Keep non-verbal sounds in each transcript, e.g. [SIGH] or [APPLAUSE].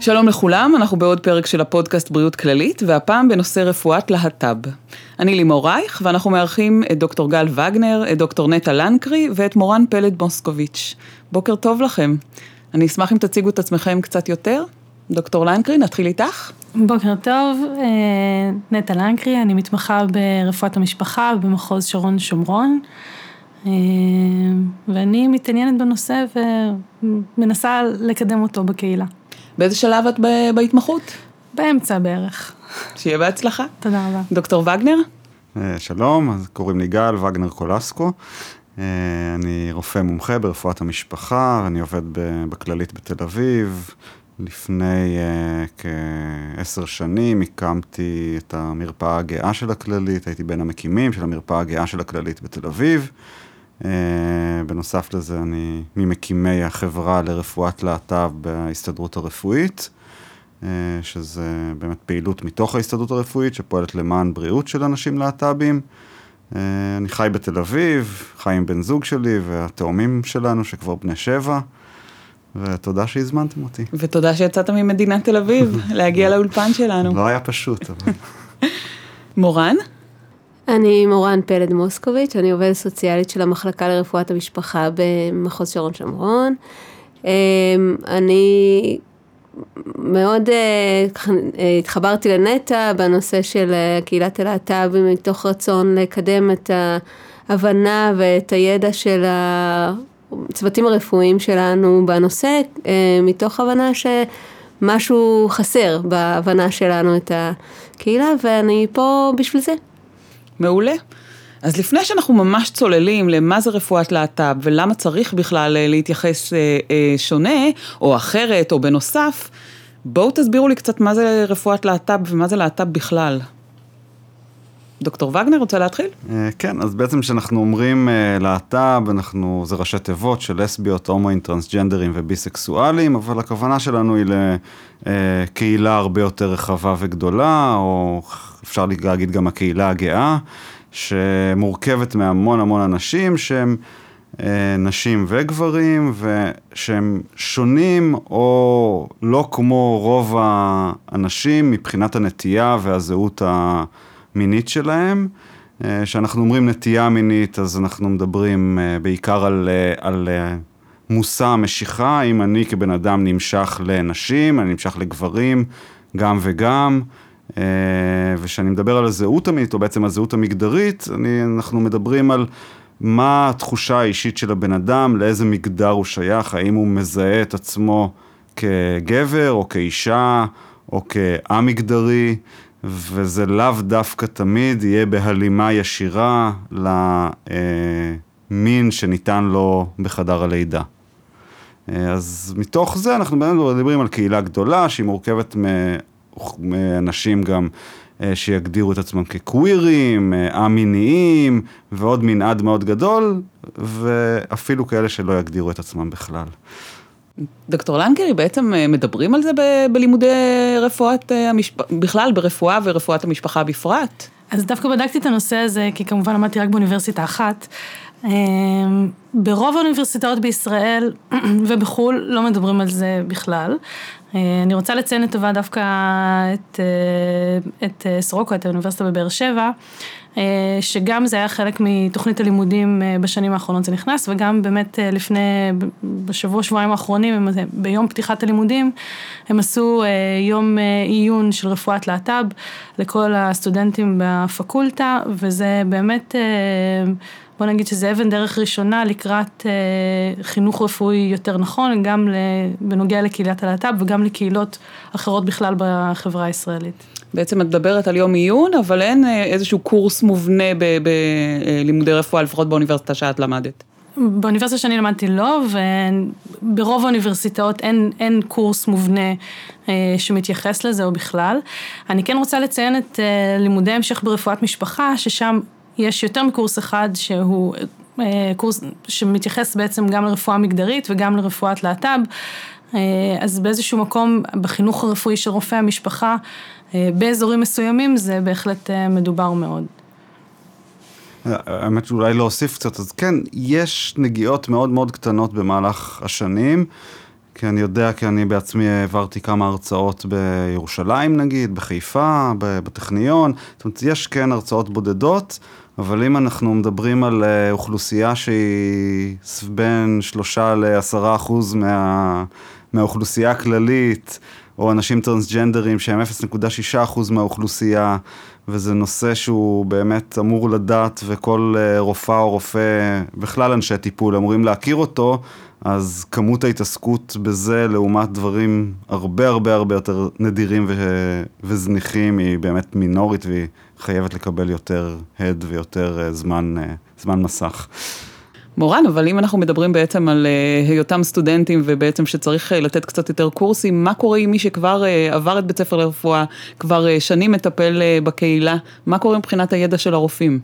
שלום לכולם, אנחנו בעוד פרק של הפודקאסט בריאות כללית, והפעם בנושא רפואת להט"ב. אני לימור רייך, ואנחנו מארחים את דוקטור גל וגנר, את דוקטור נטע לנקרי ואת מורן פלד מוסקוביץ'. בוקר טוב לכם. אני אשמח אם תציגו את עצמכם קצת יותר. דוקטור לנקרי, נתחיל איתך. בוקר טוב, אה, נטע לנקרי, אני מתמחה ברפואת המשפחה במחוז שרון שומרון. אה, ואני מתעניינת בנושא ומנסה לקדם אותו בקהילה. באיזה שלב את בהתמחות? באמצע בערך. שיהיה בהצלחה. תודה רבה. דוקטור וגנר? אה, שלום, אז קוראים לי גל וגנר קולסקו. אה, אני רופא מומחה ברפואת המשפחה, אני עובד בכללית בתל אביב. לפני uh, כעשר שנים הקמתי את המרפאה הגאה של הכללית, הייתי בין המקימים של המרפאה הגאה של הכללית בתל אביב. Uh, בנוסף לזה אני ממקימי החברה לרפואת להט"ב בהסתדרות הרפואית, uh, שזה באמת פעילות מתוך ההסתדרות הרפואית שפועלת למען בריאות של אנשים להט"בים. Uh, אני חי בתל אביב, חי עם בן זוג שלי והתאומים שלנו שכבר בני שבע. ותודה שהזמנתם אותי. ותודה שיצאת ממדינת תל אביב [LAUGHS] להגיע לאולפן שלנו. לא היה פשוט, אבל... [LAUGHS] מורן? אני מורן פלד מוסקוביץ', אני עובדת סוציאלית של המחלקה לרפואת המשפחה במחוז שרון שומרון. אמ, אני מאוד אה, אה, התחברתי לנטע בנושא של אה, קהילת הלהט"ב מתוך רצון לקדם את ההבנה ואת הידע של הצוותים הרפואיים שלנו בנושא, מתוך הבנה שמשהו חסר בהבנה שלנו את הקהילה, ואני פה בשביל זה. מעולה. אז לפני שאנחנו ממש צוללים למה זה רפואת להט"ב ולמה צריך בכלל אה, להתייחס אה, אה, שונה או אחרת או בנוסף, בואו תסבירו לי קצת מה זה רפואת להט"ב ומה זה להט"ב בכלל. דוקטור וגנר, רוצה להתחיל? כן, אז בעצם כשאנחנו אומרים להט"ב, אנחנו, זה ראשי תיבות של לסביות, הומואים, טרנסג'נדרים וביסקסואלים, אבל הכוונה שלנו היא לקהילה הרבה יותר רחבה וגדולה, או אפשר להגיד גם הקהילה הגאה, שמורכבת מהמון המון אנשים שהם אה, נשים וגברים, ושהם שונים או לא כמו רוב האנשים מבחינת הנטייה והזהות המינית שלהם. כשאנחנו אומרים נטייה מינית, אז אנחנו מדברים אה, בעיקר על, אה, על מושא המשיכה, אם אני כבן אדם נמשך לנשים, אני נמשך לגברים, גם וגם. אה, וכשאני מדבר על הזהות המינית, או בעצם הזהות המגדרית, אני, אנחנו מדברים על מה התחושה האישית של הבן אדם, לאיזה מגדר הוא שייך, האם הוא מזהה את עצמו כגבר, או כאישה, או כא-מגדרי, וזה לאו דווקא תמיד יהיה בהלימה ישירה למין שניתן לו בחדר הלידה. אה, אז מתוך זה אנחנו באמת מדברים על קהילה גדולה שהיא מורכבת אנשים גם אה, שיגדירו את עצמם כקווירים, אה, א-מיניים, ועוד מנעד מאוד גדול, ואפילו כאלה שלא יגדירו את עצמם בכלל. דוקטור לנקרי, בעצם אה, מדברים על זה ב- בלימודי רפואת המשפחה, בכלל ברפואה ורפואת המשפחה בפרט? אז דווקא בדקתי את הנושא הזה, כי כמובן למדתי רק באוניברסיטה אחת. ברוב האוניברסיטאות בישראל [CLEARS THROAT] ובחו"ל לא מדברים על זה בכלל. אה, אני רוצה לציין לטובה דווקא את, אה, את אה, סורוקה, את האוניברסיטה בבאר שבע, שגם זה היה חלק מתוכנית הלימודים בשנים האחרונות זה נכנס, וגם באמת לפני, בשבוע, שבועיים האחרונים, ביום פתיחת הלימודים, הם עשו יום עיון של רפואת להט"ב לכל הסטודנטים בפקולטה, וזה באמת... בוא נגיד שזה אבן דרך ראשונה לקראת אה, חינוך רפואי יותר נכון, גם בנוגע לקהילת הלהט"ב וגם לקהילות אחרות בכלל בחברה הישראלית. בעצם את מדברת על יום עיון, אבל אין אה, איזשהו קורס מובנה בלימודי רפואה, לפחות באוניברסיטה שאת למדת. באוניברסיטה שאני למדתי לא, וברוב האוניברסיטאות אין, אין קורס מובנה אה, שמתייחס לזה או בכלל. אני כן רוצה לציין את אה, לימודי המשך ברפואת משפחה, ששם יש יותר מקורס אחד שהוא אה, קורס שמתייחס בעצם גם לרפואה מגדרית וגם לרפואת להט"ב. אה, אז באיזשהו מקום בחינוך הרפואי של רופאי המשפחה, אה, באזורים מסוימים זה בהחלט מדובר מאוד. האמת שאולי להוסיף קצת, אז כן, יש נגיעות מאוד מאוד קטנות במהלך השנים. כי אני יודע, כי אני בעצמי העברתי כמה הרצאות בירושלים נגיד, בחיפה, בטכניון, זאת אומרת, יש כן הרצאות בודדות, אבל אם אנחנו מדברים על אה, אוכלוסייה שהיא בין שלושה לעשרה אחוז מה, מהאוכלוסייה הכללית, או אנשים טרנסג'נדרים שהם 0.6% מהאוכלוסייה, וזה נושא שהוא באמת אמור לדעת, וכל אה, רופאה או רופא, בכלל אנשי טיפול, אמורים להכיר אותו, אז כמות ההתעסקות בזה לעומת דברים הרבה הרבה הרבה יותר נדירים ו- וזניחים היא באמת מינורית והיא חייבת לקבל יותר הד ויותר אה, זמן, אה, זמן מסך. מורן, אבל אם אנחנו מדברים בעצם על uh, היותם סטודנטים ובעצם שצריך uh, לתת קצת יותר קורסים, מה קורה עם מי שכבר uh, עבר את בית ספר לרפואה, כבר שנים מטפל בקהילה, מה קורה מבחינת הידע של הרופאים?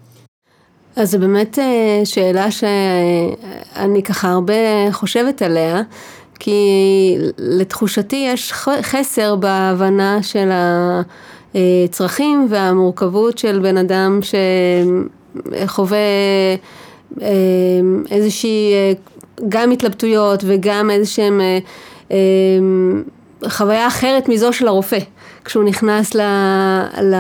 אז זו באמת שאלה שאני ככה הרבה חושבת עליה, כי לתחושתי יש חסר בהבנה של הצרכים והמורכבות של בן אדם שחווה איזושהי גם התלבטויות וגם איזשהם חוויה אחרת מזו של הרופא. כשהוא נכנס ל, ל,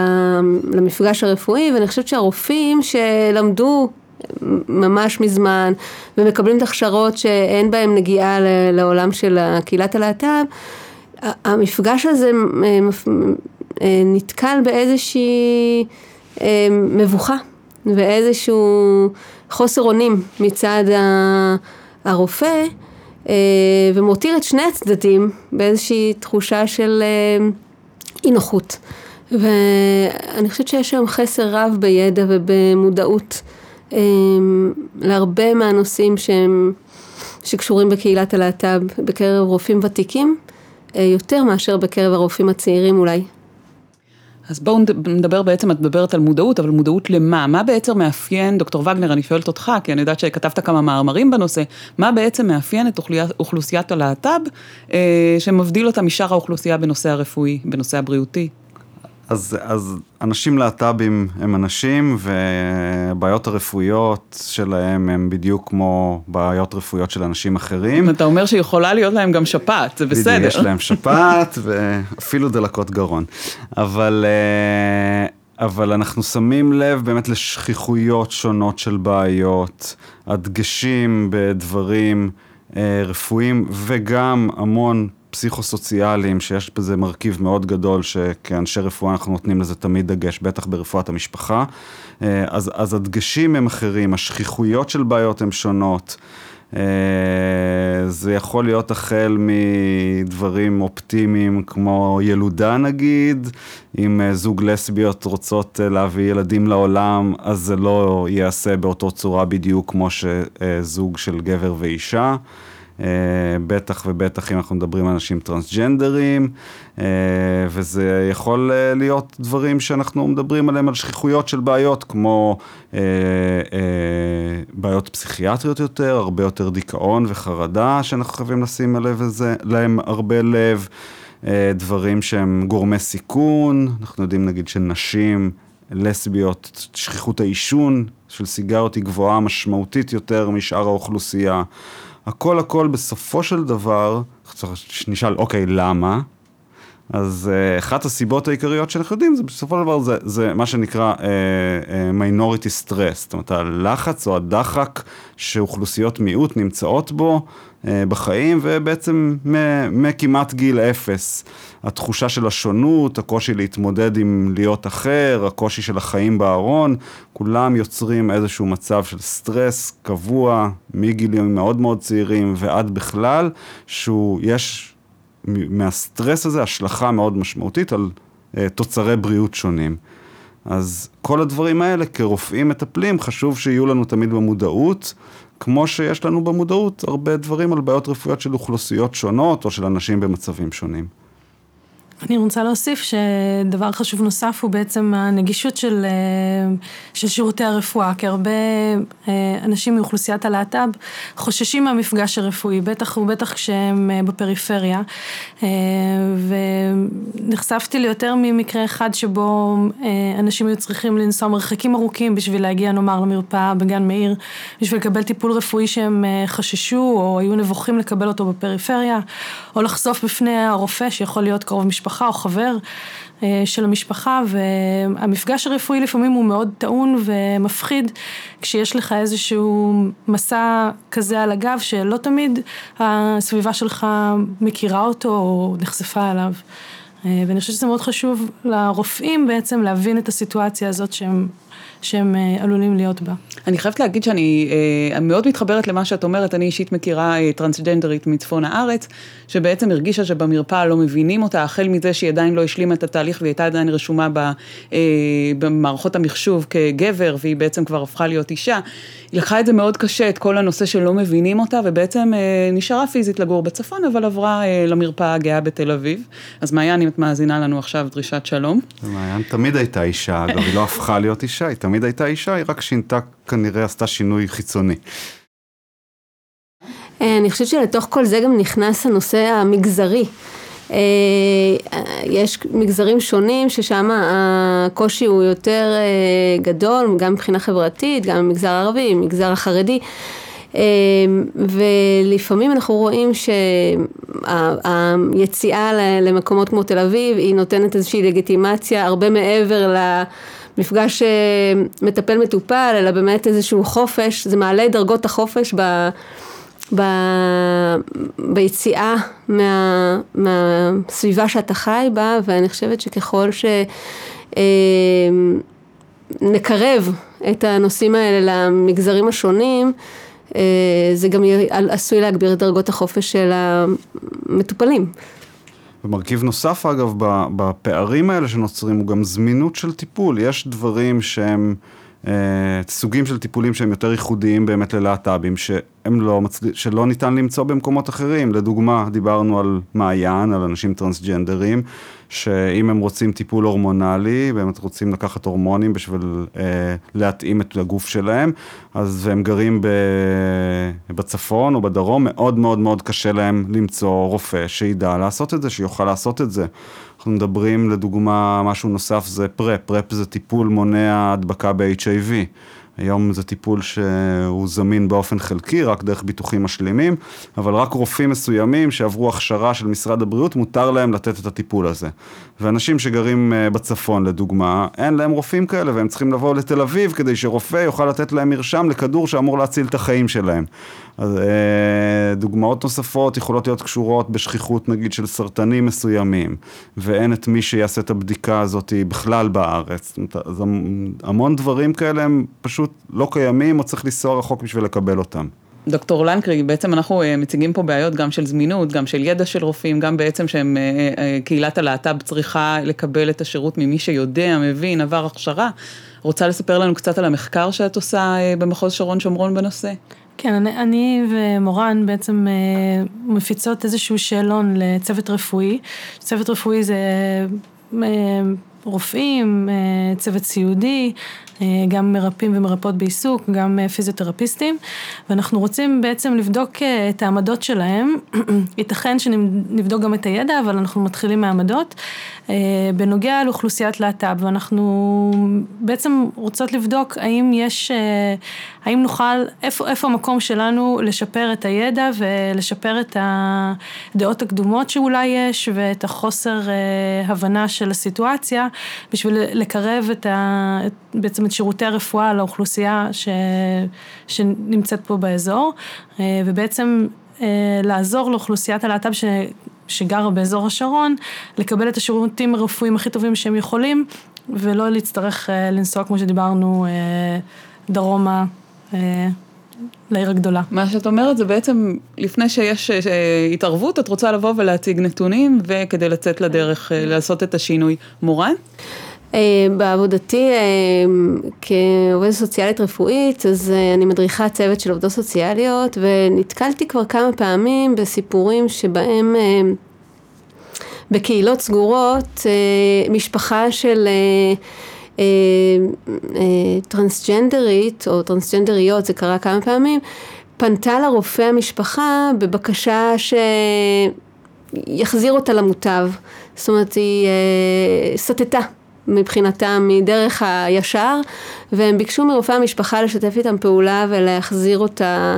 למפגש הרפואי, ואני חושבת שהרופאים שלמדו ממש מזמן ומקבלים את הכשרות שאין בהם נגיעה לעולם של קהילת הלהט"ב, המפגש הזה נתקל באיזושהי מבוכה ואיזשהו חוסר אונים מצד הרופא ומותיר את שני הצדדים באיזושהי תחושה של אי נוחות. ואני חושבת שיש היום חסר רב בידע ובמודעות אה, להרבה מהנושאים שהם, שקשורים בקהילת הלהט"ב בקרב רופאים ותיקים, אה, יותר מאשר בקרב הרופאים הצעירים אולי. אז בואו נדבר בעצם, את מדברת על מודעות, אבל מודעות למה? מה בעצם מאפיין, דוקטור וגנר, אני שואלת אותך, כי אני יודעת שכתבת כמה מאמרים בנושא, מה בעצם מאפיין את אוכלוסיית הלהט"ב, אה, שמבדיל אותה משאר האוכלוסייה בנושא הרפואי, בנושא הבריאותי? אז, אז אנשים להט"בים הם אנשים, ובעיות הרפואיות שלהם הם בדיוק כמו בעיות רפואיות של אנשים אחרים. אתה אומר שיכולה להיות להם גם שפעת, זה בסדר. בדיוק, יש להם שפעת [LAUGHS] ואפילו דלקות גרון. אבל... אה, אבל אנחנו שמים לב באמת לשכיחויות שונות של בעיות, הדגשים בדברים אה, רפואיים וגם המון פסיכו-סוציאליים, שיש בזה מרכיב מאוד גדול, שכאנשי רפואה אנחנו נותנים לזה תמיד דגש, בטח ברפואת המשפחה. אה, אז, אז הדגשים הם אחרים, השכיחויות של בעיות הן שונות. אה, זה יכול להיות החל מדברים אופטימיים כמו ילודה נגיד, אם אה, זוג לסביות רוצות להביא ילדים לעולם, אז זה לא ייעשה באותו צורה בדיוק כמו שזוג של גבר ואישה. אה, בטח ובטח אם אנחנו מדברים על אנשים טרנסג'נדרים, אה, וזה יכול אה, להיות דברים שאנחנו מדברים עליהם, על שכיחויות של בעיות, כמו בעיות פסיכיאטריות יותר, הרבה יותר דיכאון וחרדה, שאנחנו חייבים לשים להם הרבה לב. דברים שהם גורמי סיכון, אנחנו יודעים נגיד שנשים לסביות, שכיחות העישון של סיגריות היא גבוהה משמעותית יותר משאר האוכלוסייה. הכל הכל בסופו של דבר, נשאל, אוקיי, למה? אז uh, אחת הסיבות העיקריות שאנחנו יודעים זה בסופו של דבר זה, זה מה שנקרא uh, uh, minority stress, זאת אומרת הלחץ או הדחק שאוכלוסיות מיעוט נמצאות בו uh, בחיים ובעצם מכמעט גיל אפס. התחושה של השונות, הקושי להתמודד עם להיות אחר, הקושי של החיים בארון, כולם יוצרים איזשהו מצב של סטרס קבוע מגילים מאוד מאוד צעירים ועד בכלל, שהוא יש מהסטרס הזה השלכה מאוד משמעותית על uh, תוצרי בריאות שונים. אז כל הדברים האלה כרופאים מטפלים חשוב שיהיו לנו תמיד במודעות, כמו שיש לנו במודעות הרבה דברים על בעיות רפואיות של אוכלוסיות שונות או של אנשים במצבים שונים. אני רוצה להוסיף שדבר חשוב נוסף הוא בעצם הנגישות של, אה, של שירותי הרפואה, כי הרבה אה, אנשים מאוכלוסיית הלהט"ב חוששים מהמפגש הרפואי, בטח ובטח כשהם אה, בפריפריה. ונחשפתי ליותר ממקרה אחד שבו אנשים היו צריכים לנסוע מרחקים ארוכים בשביל להגיע נאמר למרפאה בגן מאיר, בשביל לקבל טיפול רפואי שהם חששו או היו נבוכים לקבל אותו בפריפריה, או לחשוף בפני הרופא שיכול להיות קרוב משפחה. משפחה או חבר אה, של המשפחה, והמפגש הרפואי לפעמים הוא מאוד טעון ומפחיד, כשיש לך איזשהו מסע כזה על הגב, שלא תמיד הסביבה שלך מכירה אותו או נחשפה אליו. אה, ואני חושבת שזה מאוד חשוב לרופאים בעצם להבין את הסיטואציה הזאת שהם שהם אה, עלולים להיות בה. אני חייבת להגיד שאני אה, מאוד מתחברת למה שאת אומרת, אני אישית מכירה אה, טרנסג'נדרית מצפון הארץ, שבעצם הרגישה שבמרפאה לא מבינים אותה, החל מזה שהיא עדיין לא השלימה את התהליך והיא הייתה עדיין רשומה במערכות המחשוב כגבר, והיא בעצם כבר הפכה להיות אישה. היא לקחה את זה מאוד קשה, את כל הנושא שלא מבינים אותה, ובעצם נשארה פיזית לגור בצפון, אבל עברה למרפאה הגאה בתל אביב. אז מעיין, אם את מאזינה לנו עכשיו, דרישת שלום. מעיין תמיד הייתה אישה, אגב, היא לא הפכה להיות אישה, היא תמיד הייתה אישה, היא רק שינתה, כנראה עשתה שינוי חיצוני. אה, אני חושבת שלתוך כל זה גם נכנס הנושא המגזרי. אה, יש מגזרים שונים ששם הקושי הוא יותר אה, גדול, גם מבחינה חברתית, גם במגזר הערבי, במגזר החרדי. ולפעמים אנחנו רואים שהיציאה למקומות כמו תל אביב היא נותנת איזושהי לגיטימציה הרבה מעבר ל... מפגש אה, מטפל מטופל, אלא באמת איזשהו חופש, זה מעלה דרגות החופש ב... ב... ביציאה מה... מהסביבה שאתה חי בה, ואני חושבת שככל שנקרב אה, את הנושאים האלה למגזרים השונים, אה, זה גם עשוי להגביר את דרגות החופש של המטופלים. ומרכיב נוסף אגב בפערים האלה שנוצרים הוא גם זמינות של טיפול, יש דברים שהם סוגים של טיפולים שהם יותר ייחודיים באמת ללהט"בים, לא מצל... שלא ניתן למצוא במקומות אחרים, לדוגמה דיברנו על מעיין, על אנשים טרנסג'נדרים, שאם הם רוצים טיפול הורמונלי, באמת רוצים לקחת הורמונים בשביל אה, להתאים את הגוף שלהם, אז הם גרים ב... בצפון או בדרום, מאוד מאוד מאוד קשה להם למצוא רופא שידע לעשות את זה, שיוכל לעשות את זה. אנחנו מדברים, לדוגמה, משהו נוסף זה פרפ, פרפ זה טיפול מונע הדבקה ב-HIV. היום זה טיפול שהוא זמין באופן חלקי, רק דרך ביטוחים משלימים, אבל רק רופאים מסוימים שעברו הכשרה של משרד הבריאות, מותר להם לתת את הטיפול הזה. ואנשים שגרים אה, בצפון, לדוגמה, אין להם רופאים כאלה, והם צריכים לבוא לתל אביב כדי שרופא יוכל לתת להם מרשם לכדור שאמור להציל את החיים שלהם. אז אה, דוגמאות נוספות יכולות להיות קשורות בשכיחות נגיד של סרטנים מסוימים, ואין את מי שיעשה את הבדיקה הזאת בכלל בארץ. אז המון דברים כאלה הם פשוט לא קיימים, או צריך לנסוע רחוק בשביל לקבל אותם. דוקטור לנקרי, בעצם אנחנו אה, מציגים פה בעיות גם של זמינות, גם של ידע של רופאים, גם בעצם שהם, קהילת הלהט"ב צריכה לקבל את השירות ממי שיודע, מבין, עבר הכשרה. רוצה לספר לנו קצת על המחקר שאת עושה במחוז שרון שומרון בנושא? כן, אני, אני ומורן בעצם אה, מפיצות איזשהו שאלון לצוות רפואי. צוות רפואי זה אה, רופאים, אה, צוות סיעודי, גם מרפאים ומרפאות בעיסוק, גם אה, פיזיותרפיסטים, ואנחנו רוצים בעצם לבדוק את העמדות שלהם, [CLEARS THROAT] ייתכן שנבדוק גם את הידע, אבל אנחנו מתחילים מהעמדות, בנוגע לאוכלוסיית להט"ב, ואנחנו בעצם רוצות לבדוק האם יש, האם נוכל, איפה, איפה המקום שלנו לשפר את הידע ולשפר את הדעות הקדומות שאולי יש, ואת החוסר הבנה של הסיטואציה. בשביל לקרב את ה, בעצם את שירותי הרפואה לאוכלוסייה ש, שנמצאת פה באזור, אה, ובעצם אה, לעזור לאוכלוסיית הלהט"ב ש... שגרה באזור השרון, לקבל את השירותים הרפואיים הכי טובים שהם יכולים, ולא להצטרך אה, לנסוע, כמו שדיברנו, דרומה. לעיר הגדולה. מה שאת אומרת זה בעצם, לפני שיש התערבות, את רוצה לבוא ולהציג נתונים, וכדי לצאת לדרך, לעשות את השינוי. מורן? אה, בעבודתי אה, כעובדת סוציאלית רפואית, אז אה, אני מדריכה צוות של עובדות סוציאליות, ונתקלתי כבר כמה פעמים בסיפורים שבהם בקהילות סגורות, משפחה של טרנסג'נדרית או טרנסג'נדריות, זה קרה כמה פעמים, פנתה לרופא המשפחה בבקשה שיחזיר אותה למוטב. זאת אומרת, היא סטתה מבחינתם מדרך הישר, והם ביקשו מרופא המשפחה לשתף איתם פעולה ולהחזיר אותה,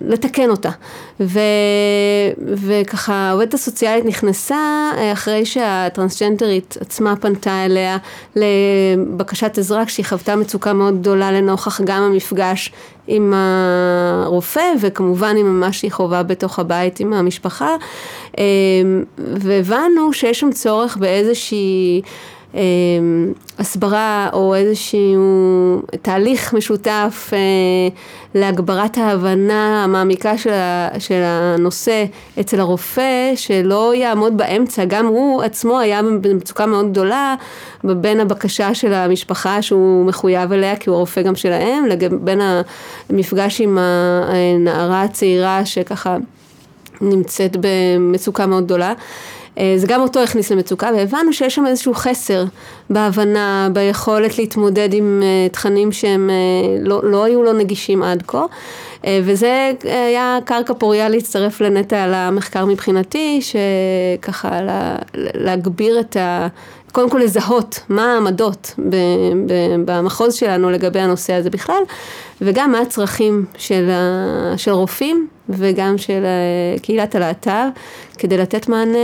לתקן אותה. ו, וככה העובדת הסוציאלית נכנסה אחרי שהטרנסג'נדרית עצמה פנתה אליה לבקשת עזרה כשהיא חוותה מצוקה מאוד גדולה לנוכח גם המפגש עם הרופא וכמובן עם מה שהיא חווה בתוך הבית עם המשפחה והבנו שיש שם צורך באיזושהי הסברה או איזשהו תהליך משותף להגברת ההבנה המעמיקה של, של הנושא אצל הרופא, שלא יעמוד באמצע, גם הוא עצמו היה במצוקה מאוד גדולה בין הבקשה של המשפחה שהוא מחויב אליה, כי הוא הרופא גם שלהם, לבין המפגש עם הנערה הצעירה שככה נמצאת במצוקה מאוד גדולה. זה גם אותו הכניס למצוקה, והבנו שיש שם איזשהו חסר בהבנה, ביכולת להתמודד עם תכנים שהם לא, לא היו לו נגישים עד כה. וזה היה קרקע פוריה להצטרף לנטע על המחקר מבחינתי, שככה לה, להגביר את ה... קודם כל לזהות מה העמדות במחוז שלנו לגבי הנושא הזה בכלל, וגם מה הצרכים של, של רופאים וגם של קהילת הלהט"ב, כדי לתת מענה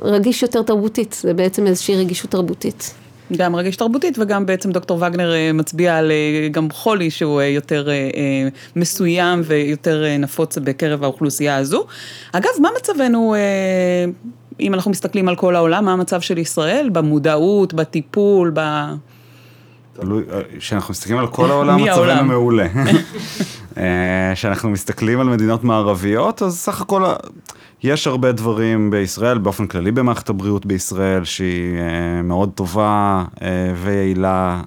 רגיש יותר תרבותית, זה בעצם איזושהי רגישות תרבותית. גם רגיש תרבותית וגם בעצם דוקטור וגנר מצביע על גם חולי שהוא יותר מסוים ויותר נפוץ בקרב האוכלוסייה הזו. אגב, מה מצבנו אם אנחנו מסתכלים על כל העולם, מה המצב של ישראל במודעות, בטיפול, ב... תלוי, כשאנחנו מסתכלים על כל העולם, [LAUGHS] מצבנו מעולה. [LAUGHS] כשאנחנו מסתכלים על מדינות מערביות, אז סך הכל יש הרבה דברים בישראל, באופן כללי במערכת הבריאות בישראל, שהיא מאוד טובה ויעילה,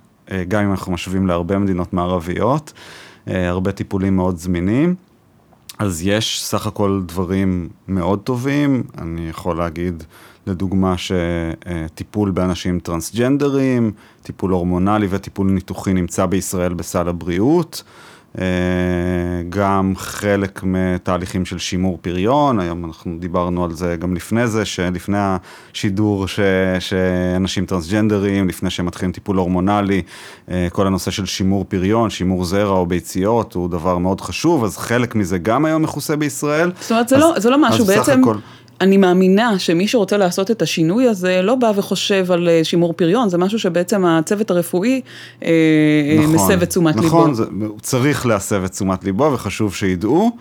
גם אם אנחנו משווים להרבה מדינות מערביות, הרבה טיפולים מאוד זמינים. אז יש סך הכל דברים מאוד טובים, אני יכול להגיד לדוגמה שטיפול באנשים טרנסג'נדרים, טיפול הורמונלי וטיפול ניתוחי נמצא בישראל בסל הבריאות, גם חלק מתהליכים של שימור פריון, היום אנחנו דיברנו על זה גם לפני זה, שלפני השידור ש, שאנשים טרנסג'נדרים, לפני שהם מתחילים טיפול הורמונלי, כל הנושא של שימור פריון, שימור זרע או ביציות הוא דבר מאוד חשוב, אז חלק מזה גם היום מכוסה בישראל. זאת אומרת, זה, אז, לא, זה לא משהו, בעצם... הכל... אני מאמינה שמי שרוצה לעשות את השינוי הזה לא בא וחושב על שימור פריון, זה משהו שבעצם הצוות הרפואי נכון, מסב את תשומת נכון, ליבו. נכון, זה, צריך להסב את תשומת ליבו וחשוב שידעו.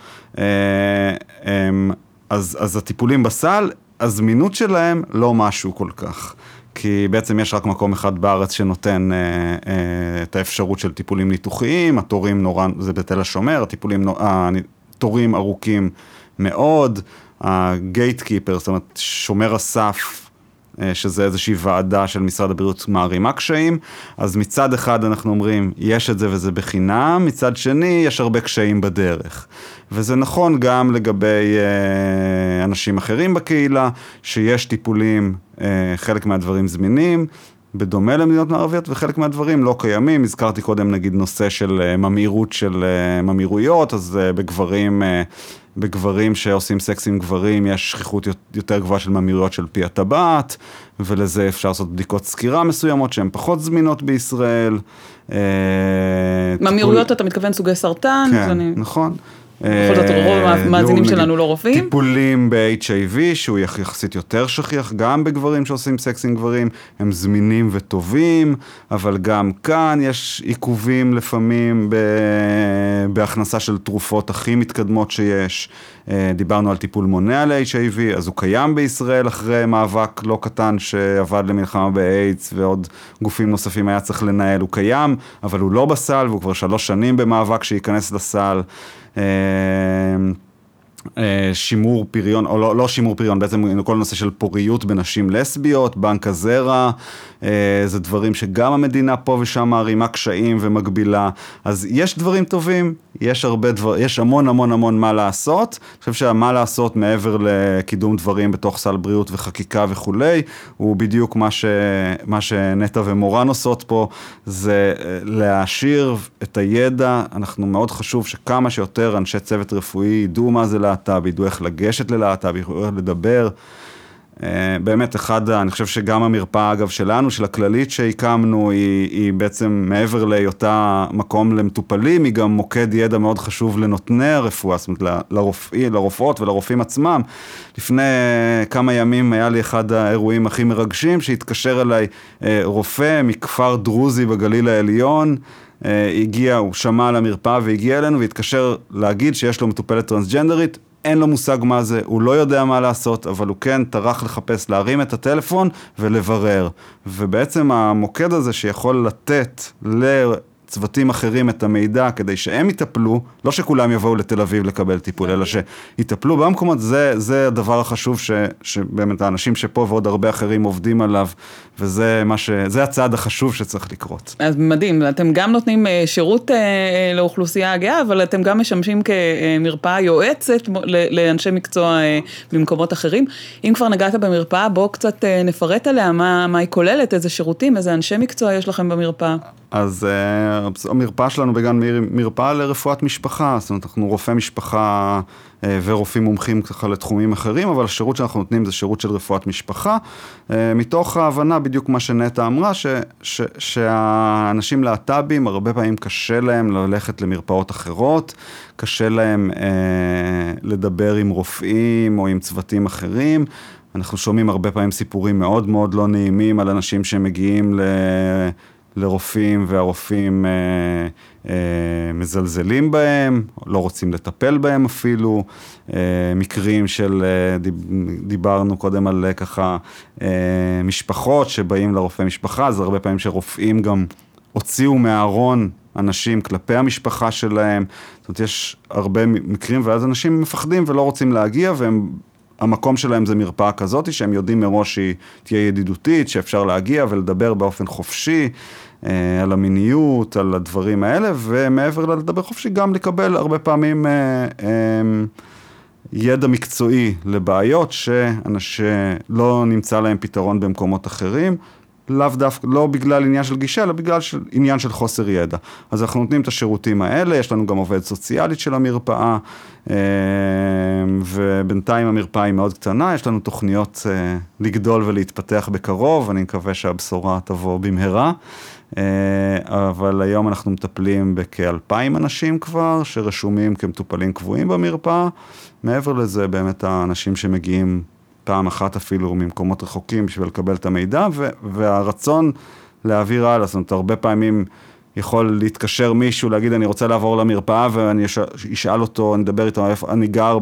אז, אז הטיפולים בסל, הזמינות שלהם לא משהו כל כך. כי בעצם יש רק מקום אחד בארץ שנותן אה, אה, את האפשרות של טיפולים ניתוחיים, התורים נורא, זה בתל השומר, הטיפולים, התורים ארוכים מאוד. הגייט קיפר, זאת אומרת שומר הסף, שזה איזושהי ועדה של משרד הבריאות מערימה קשיים, אז מצד אחד אנחנו אומרים, יש את זה וזה בחינם, מצד שני, יש הרבה קשיים בדרך. וזה נכון גם לגבי אה, אנשים אחרים בקהילה, שיש טיפולים, אה, חלק מהדברים זמינים. בדומה למדינות מערביות וחלק מהדברים לא קיימים, הזכרתי קודם נגיד נושא של ממאירות של ממאירויות, אז בגברים, בגברים שעושים סקס עם גברים יש שכיחות יותר גבוהה של ממאירויות של פי הטבעת, ולזה אפשר לעשות בדיקות סקירה מסוימות שהן פחות זמינות בישראל. ממאירויות אתה מתכוון סוגי סרטן? כן, אני... נכון. בכל זאת רוב המאזינים שלנו לא רופאים. טיפולים ב-HIV שהוא יחסית יותר שכיח גם בגברים שעושים סקס עם גברים, הם זמינים וטובים, אבל גם כאן יש עיכובים לפעמים בהכנסה של תרופות הכי מתקדמות שיש. דיברנו על טיפול מונע ל-HIV, אז הוא קיים בישראל אחרי מאבק לא קטן שעבד למלחמה באיידס ועוד גופים נוספים היה צריך לנהל, הוא קיים, אבל הוא לא בסל והוא כבר שלוש שנים במאבק שייכנס לסל. שימור פריון, או לא, לא שימור פריון, בעצם כל נושא של פוריות בנשים לסביות, בנק הזרע, זה דברים שגם המדינה פה ושם מערימה קשיים ומגבילה, אז יש דברים טובים, יש הרבה דבר, יש המון המון המון מה לעשות. אני חושב שהמה לעשות מעבר לקידום דברים בתוך סל בריאות וחקיקה וכולי, הוא בדיוק מה, ש, מה שנטע ומורן עושות פה, זה אה, להעשיר את הידע. אנחנו מאוד חשוב שכמה שיותר אנשי צוות רפואי ידעו מה זה להט"ב, ידעו איך לגשת ללהט"ב, ידעו איך לדבר. אה, באמת אחד, אני חושב שגם המרפאה אגב שלנו, של הכללית שהקמנו, היא, היא בעצם מעבר להיותה מקום למטופלים, היא גם מוקד ידע מאוד חשוב לנותני הרפואה, זאת אומרת לרופאים, לרופאות ולרופאים עצמם. לפני כמה ימים היה לי אחד האירועים הכי מרגשים, שהתקשר אליי אה, רופא מכפר דרוזי בגליל העליון. אה, הגיע, הוא שמע על המרפאה והגיע אלינו והתקשר להגיד שיש לו מטופלת טרנסג'נדרית, אין לו מושג מה זה, הוא לא יודע מה לעשות, אבל הוא כן טרח לחפש, להרים את הטלפון ולברר. ובעצם המוקד הזה שיכול לתת ל... צוותים אחרים את המידע כדי שהם יטפלו, לא שכולם יבואו לתל אביב לקבל טיפול, אלא שיטפלו במקומות, זה, זה הדבר החשוב ש, שבאמת האנשים שפה ועוד הרבה אחרים עובדים עליו, וזה מה ש... זה הצעד החשוב שצריך לקרות. אז מדהים, אתם גם נותנים אה, שירות אה, אה, לאוכלוסייה הגאה, אבל אתם גם משמשים כמרפאה יועצת לאנשי מקצוע במקומות אחרים. אם כבר נגעת במרפאה, בואו קצת נפרט עליה, מה, מה היא כוללת, איזה שירותים, איזה אנשי מקצוע יש לכם במרפאה. אז uh, המרפאה שלנו בגן מאיר היא מרפאה לרפואת משפחה, זאת אומרת, אנחנו רופאי משפחה uh, ורופאים מומחים ככה לתחומים אחרים, אבל השירות שאנחנו נותנים זה שירות של רפואת משפחה, uh, מתוך ההבנה בדיוק מה שנטע אמרה, ש, ש, שהאנשים להט"בים, הרבה פעמים קשה להם ללכת למרפאות אחרות, קשה להם uh, לדבר עם רופאים או עם צוותים אחרים. אנחנו שומעים הרבה פעמים סיפורים מאוד מאוד לא נעימים על אנשים שמגיעים ל... לרופאים והרופאים אה, אה, מזלזלים בהם, לא רוצים לטפל בהם אפילו, אה, מקרים של, אה, דיב, דיברנו קודם על אה, ככה אה, משפחות שבאים לרופא משפחה, אז הרבה פעמים שרופאים גם הוציאו מהארון אנשים כלפי המשפחה שלהם, זאת אומרת יש הרבה מקרים ואז אנשים מפחדים ולא רוצים להגיע והם המקום שלהם זה מרפאה כזאת, שהם יודעים מראש שהיא תהיה ידידותית, שאפשר להגיע ולדבר באופן חופשי אה, על המיניות, על הדברים האלה, ומעבר ללדבר חופשי, גם לקבל הרבה פעמים אה, אה, ידע מקצועי לבעיות שלא נמצא להם פתרון במקומות אחרים. לאו דווקא, לא בגלל עניין של גישה, אלא בגלל של, עניין של חוסר ידע. אז אנחנו נותנים את השירותים האלה, יש לנו גם עובדת סוציאלית של המרפאה, אה, ובינתיים המרפאה היא מאוד קטנה, יש לנו תוכניות אה, לגדול ולהתפתח בקרוב, אני מקווה שהבשורה תבוא במהרה. אה, אבל היום אנחנו מטפלים בכאלפיים אנשים כבר, שרשומים כמטופלים קבועים במרפאה. מעבר לזה, באמת האנשים שמגיעים פעם אחת אפילו ממקומות רחוקים בשביל לקבל את המידע, והרצון להעביר הלאה, זאת אומרת, הרבה פעמים יכול להתקשר מישהו, להגיד אני רוצה לעבור למרפאה ואני אשאל אותו, אני אדבר איתו, אני גר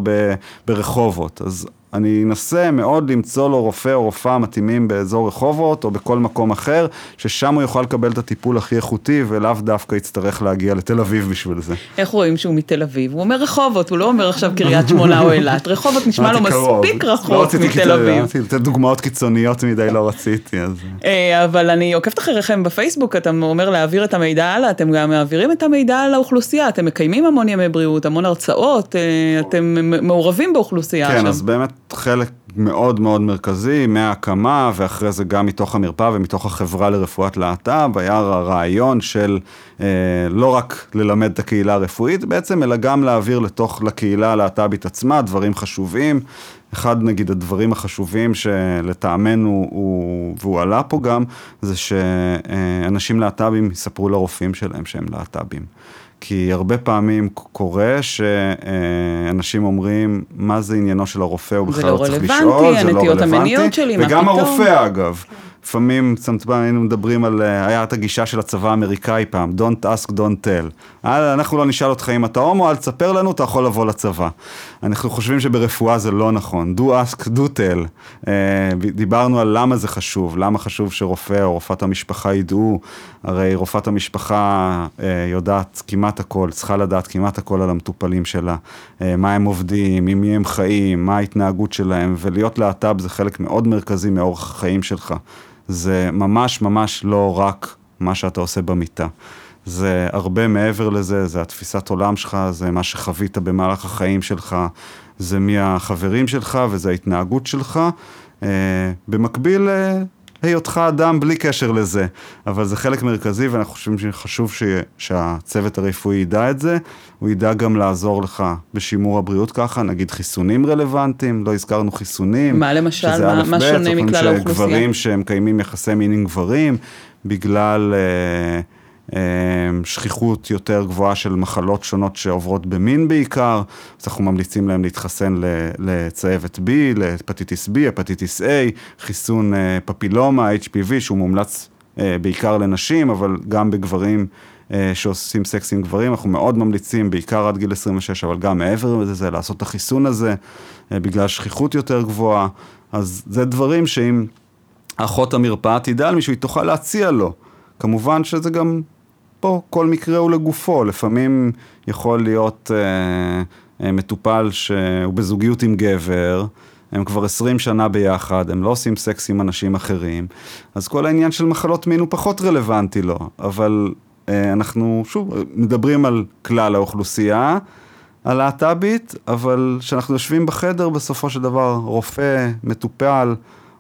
ברחובות, אז אני אנסה מאוד למצוא לו רופא או רופאה מתאימים באזור רחובות או בכל מקום אחר, ששם הוא יוכל לקבל את הטיפול הכי איכותי ולאו דווקא יצטרך להגיע לתל אביב בשביל זה. איך רואים שהוא מתל אביב? הוא אומר רחובות, הוא לא אומר עכשיו קריית שמונה או אילת. רחובות נשמע לו מספיק רחוק לא מתל אביב. רציתי לתת דוגמאות קיצוניות מדי, לא רציתי. אה, אבל אני עוקבת אחריכם בפייסבוק, אתה אומר להעביר את המידע הלאה, אתם גם מעבירים את המידע לאוכלוסייה, אתם מקיימים המון ימי בריאות, המון הרצאות, אה, אתם מעורבים באוכלוסייה כן, אז באמת חלק מאוד מאוד מרכזי מההקמה ואחרי זה גם מתוך המרפאה ומתוך החברה לרפואת להט"ב היה הרעיון של אה, לא רק ללמד את הקהילה הרפואית בעצם, אלא גם להעביר לתוך, לקהילה הלהט"בית עצמה דברים חשובים. אחד נגיד הדברים החשובים שלטעמנו הוא, והוא עלה פה גם, זה שאנשים להט"בים יספרו לרופאים שלהם שהם להט"בים. כי הרבה פעמים קורה שאנשים אומרים, מה זה עניינו של הרופא, הוא בכלל לא צריך לשאול, זה לא רלוונטי, הנטיות המיניות שלי, מה פתאום. וגם הרופא אגב. לפעמים, היינו מדברים על, אה, היה את הגישה של הצבא האמריקאי פעם, Don't ask, don't tell. אנחנו לא נשאל אותך אם אתה הומו, אל תספר לנו, אתה יכול לבוא לצבא. אנחנו חושבים שברפואה זה לא נכון. Do ask, do tell. אה, דיברנו על למה זה חשוב, למה חשוב שרופא או רופאת המשפחה ידעו, הרי רופאת המשפחה אה, יודעת כמעט הכל, צריכה לדעת כמעט הכל על המטופלים שלה, מה הם עובדים, עם מי הם חיים, מה ההתנהגות שלהם, ולהיות להט"ב זה חלק מאוד מרכזי מאורח החיים שלך. זה ממש ממש לא רק מה שאתה עושה במיטה. זה הרבה מעבר לזה, זה התפיסת עולם שלך, זה מה שחווית במהלך החיים שלך, זה מי החברים שלך וזה ההתנהגות שלך. אה, במקביל אה, היותך אדם בלי קשר לזה, אבל זה חלק מרכזי ואנחנו חושבים שחשוב ש... שהצוות הרפואי ידע את זה, הוא ידע גם לעזור לך בשימור הבריאות ככה, נגיד חיסונים רלוונטיים, לא הזכרנו חיסונים. מה למשל, מה, מה שונה מכלל האוכלוסייה? גברים שמקיימים יחסי מין עם גברים, בגלל... אה, שכיחות יותר גבוהה של מחלות שונות שעוברות במין בעיקר, אז אנחנו ממליצים להם להתחסן לצהבת B, להפטיטיס B, הפטיטיס A, חיסון אה, פפילומה, HPV, שהוא מומלץ אה, בעיקר לנשים, אבל גם בגברים אה, שעושים סקס עם גברים, אנחנו מאוד ממליצים, בעיקר עד גיל 26, אבל גם מעבר לזה, לעשות את החיסון הזה, בגלל שכיחות יותר גבוהה, אז זה דברים שאם אחות המרפאה תדע על מישהו, היא תוכל להציע לו. כמובן שזה גם פה כל מקרה הוא לגופו, לפעמים יכול להיות אה, אה, מטופל שהוא בזוגיות עם גבר, הם כבר 20 שנה ביחד, הם לא עושים סקס עם אנשים אחרים, אז כל העניין של מחלות מין הוא פחות רלוונטי לו, אבל אה, אנחנו שוב מדברים על כלל האוכלוסייה. הלהט"בית, אבל כשאנחנו יושבים בחדר, בסופו של דבר רופא, מטופל,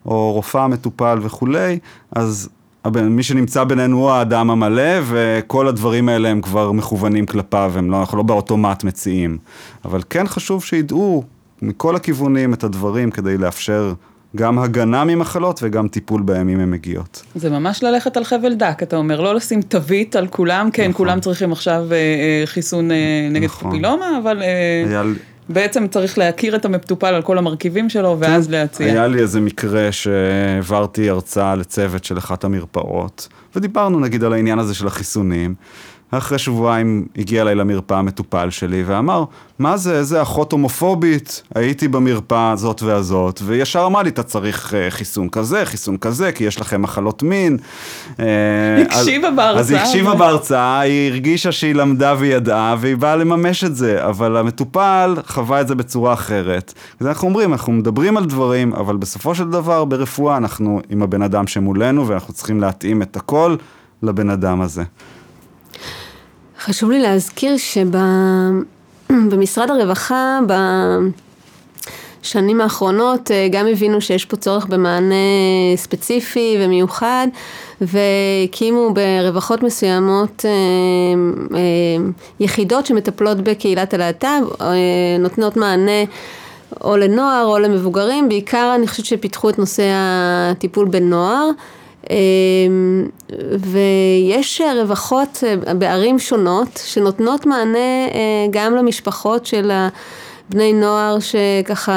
או רופאה מטופל וכולי, אז מי שנמצא בינינו הוא האדם המלא, וכל הדברים האלה הם כבר מכוונים כלפיו, הם לא, אנחנו לא באוטומט מציעים. אבל כן חשוב שידעו מכל הכיוונים את הדברים כדי לאפשר גם הגנה ממחלות וגם טיפול בהם אם הן מגיעות. זה ממש ללכת על חבל דק, אתה אומר, לא לשים תווית על כולם, כן, נכון. כולם צריכים עכשיו אה, אה, חיסון אה, נגד נכון. פפילומה, אבל... אה, היה... בעצם צריך להכיר את המטופל על כל המרכיבים שלו, ואז כן, להציע. היה לי איזה מקרה שהעברתי הרצאה לצוות של אחת המרפאות, ודיברנו נגיד על העניין הזה של החיסונים. אחרי שבועיים הגיע אליי למרפאה המטופל שלי ואמר, מה זה, איזה אחות הומופובית, הייתי במרפאה הזאת והזאת, וישר אמר לי, אתה צריך uh, חיסון כזה, חיסון כזה, כי יש לכם מחלות מין. אה, הקשיבה בהרצאה. אז היא הקשיבה בהרצאה, היא הרגישה שהיא למדה וידעה, והיא באה לממש את זה, אבל המטופל חווה את זה בצורה אחרת. אז אנחנו אומרים, אנחנו מדברים על דברים, אבל בסופו של דבר ברפואה אנחנו עם הבן אדם שמולנו, ואנחנו צריכים להתאים את הכל לבן אדם הזה. חשוב לי להזכיר שבמשרד הרווחה, בשנים האחרונות, אה, גם הבינו שיש פה צורך במענה ספציפי ומיוחד, והקימו ברווחות מסוימות אה, אה, יחידות שמטפלות בקהילת הלהט"ב, נותנות מענה או לנוער או למבוגרים, בעיקר אני חושבת שפיתחו את נושא הטיפול בנוער. אמ, ויש רווחות אה, בערים שונות שנותנות מענה אה, גם למשפחות של בני נוער שככה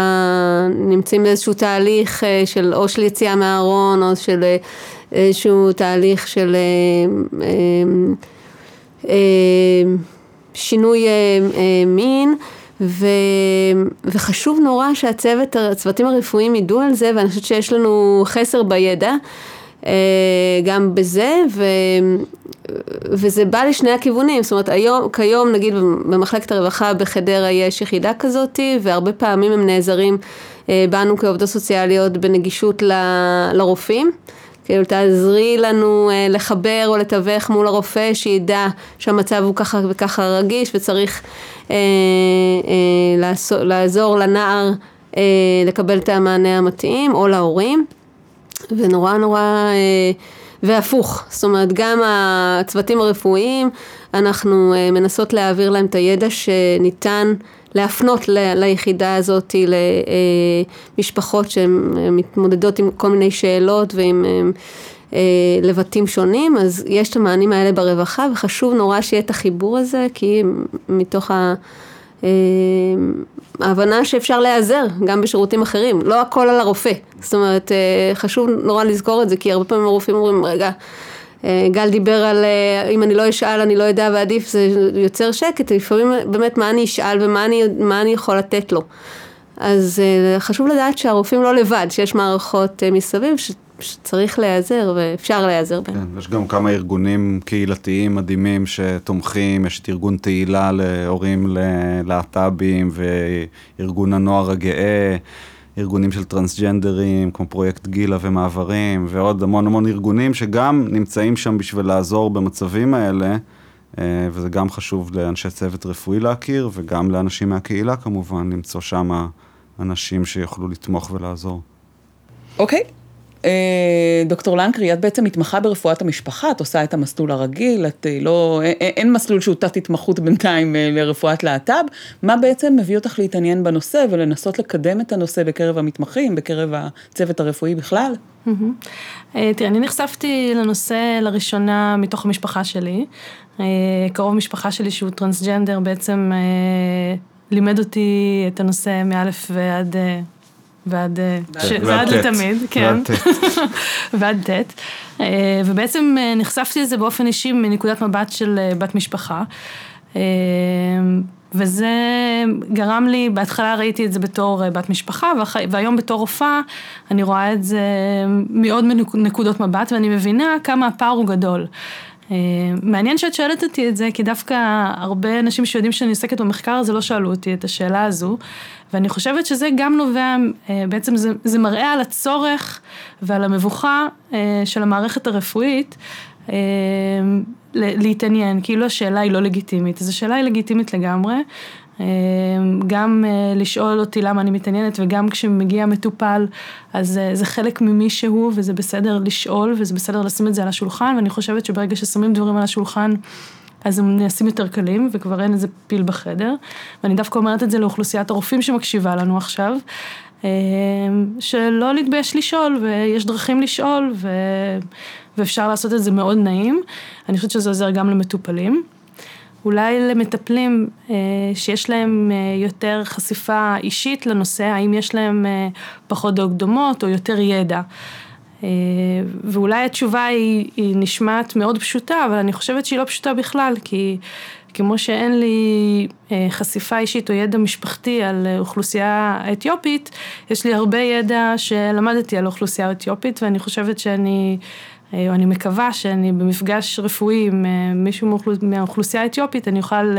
נמצאים באיזשהו תהליך אה, של או של יציאה מהארון או של איזשהו תהליך של שינוי מין. ו, וחשוב נורא שהצוות, הצוותים הרפואיים ידעו על זה, ואני חושבת שיש לנו חסר בידע. גם בזה, ו, וזה בא לשני הכיוונים, זאת אומרת היום, כיום נגיד במחלקת הרווחה בחדרה יש יחידה כזאתי, והרבה פעמים הם נעזרים אה, בנו כעובדות סוציאליות בנגישות ל, לרופאים. כאילו תעזרי לנו אה, לחבר או לתווך מול הרופא שידע שהמצב הוא ככה וככה רגיש וצריך אה, אה, לעזור, לעזור לנער אה, לקבל את המענה המתאים או להורים. ונורא נורא, אה, והפוך, זאת אומרת גם הצוותים הרפואיים, אנחנו אה, מנסות להעביר להם את הידע שניתן להפנות ליחידה הזאת למשפחות שהן מתמודדות עם כל מיני שאלות ועם אה, לבטים שונים, אז יש את המענים האלה ברווחה וחשוב נורא שיהיה את החיבור הזה, כי מתוך ה... ההבנה שאפשר להיעזר גם בשירותים אחרים, לא הכל על הרופא. זאת אומרת, אה, חשוב נורא לזכור את זה, כי הרבה פעמים הרופאים אומרים, רגע, אה, גל דיבר על אה, אם אני לא אשאל אני לא אדע ועדיף, זה יוצר שקט, לפעמים באמת מה אני אשאל ומה אני, אני יכול לתת לו. אז חשוב לדעת שהרופאים לא לבד, שיש מערכות מסביב שצריך להיעזר ואפשר להיעזר בהם. כן, יש גם כמה ארגונים קהילתיים מדהימים שתומכים, יש את ארגון תהילה להורים ללהט"בים וארגון הנוער הגאה. ארגונים של טרנסג'נדרים, כמו פרויקט גילה ומעברים, ועוד המון המון ארגונים שגם נמצאים שם בשביל לעזור במצבים האלה, אה, וזה גם חשוב לאנשי צוות רפואי להכיר, וגם לאנשים מהקהילה כמובן, למצוא שם אנשים שיוכלו לתמוך ולעזור. אוקיי. אה, דוקטור לנקרי, את בעצם מתמחה ברפואת המשפחה, את עושה את המסלול הרגיל, את אה, לא, אין, אין מסלול שהוא תת התמחות בינתיים אה, לרפואת להט"ב, מה בעצם מביא אותך להתעניין בנושא ולנסות לקדם את הנושא בקרב המתמחים, בקרב הצוות הרפואי בכלל? תראה, אני נחשפתי לנושא לראשונה מתוך המשפחה שלי. קרוב משפחה שלי שהוא טרנסג'נדר בעצם לימד אותי את הנושא מאלף ועד ועד, אה, ועד לתמיד, כן, [LAUGHS] ועד ט', אה, ובעצם אה, נחשפתי לזה באופן אישי מנקודת מבט של בת משפחה. וזה גרם לי, בהתחלה ראיתי את זה בתור בת משפחה, והיום בתור רופאה אני רואה את זה מעוד נקודות מבט, ואני מבינה כמה הפער הוא גדול. מעניין שאת שואלת אותי את זה, כי דווקא הרבה אנשים שיודעים שאני עוסקת במחקר הזה לא שאלו אותי את השאלה הזו, ואני חושבת שזה גם נובע, אה, בעצם זה, זה מראה על הצורך ועל המבוכה אה, של המערכת הרפואית אה, להתעניין, כאילו השאלה היא לא לגיטימית, אז השאלה היא לגיטימית לגמרי. גם לשאול אותי למה אני מתעניינת וגם כשמגיע מטופל אז זה חלק ממי שהוא וזה בסדר לשאול וזה בסדר לשים את זה על השולחן. ואני חושבת שברגע ששמים דברים על השולחן אז הם נעשים יותר קלים, וכבר אין איזה פיל בחדר. ואני דווקא אומרת את זה לאוכלוסיית הרופאים שמקשיבה לנו עכשיו, אה, שלא להתבייש לשאול, ויש דרכים לשאול, ו... ואפשר לעשות את זה מאוד נעים. אני חושבת שזה עוזר גם למטופלים. אולי למטפלים אה, שיש להם אה, יותר חשיפה אישית לנושא, האם יש להם פחות דעות דומות או יותר ידע. אה, ואולי התשובה היא, היא נשמעת מאוד פשוטה, אבל אני חושבת שהיא לא פשוטה בכלל, כי כמו שאין לי אה, חשיפה אישית או ידע משפחתי על אוכלוסייה אתיופית, יש לי הרבה ידע שלמדתי על אוכלוסייה אתיופית, ואני חושבת שאני... או אה, אני מקווה שאני במפגש רפואי עם מישהו מהאוכלוסייה האתיופית, אני אוכל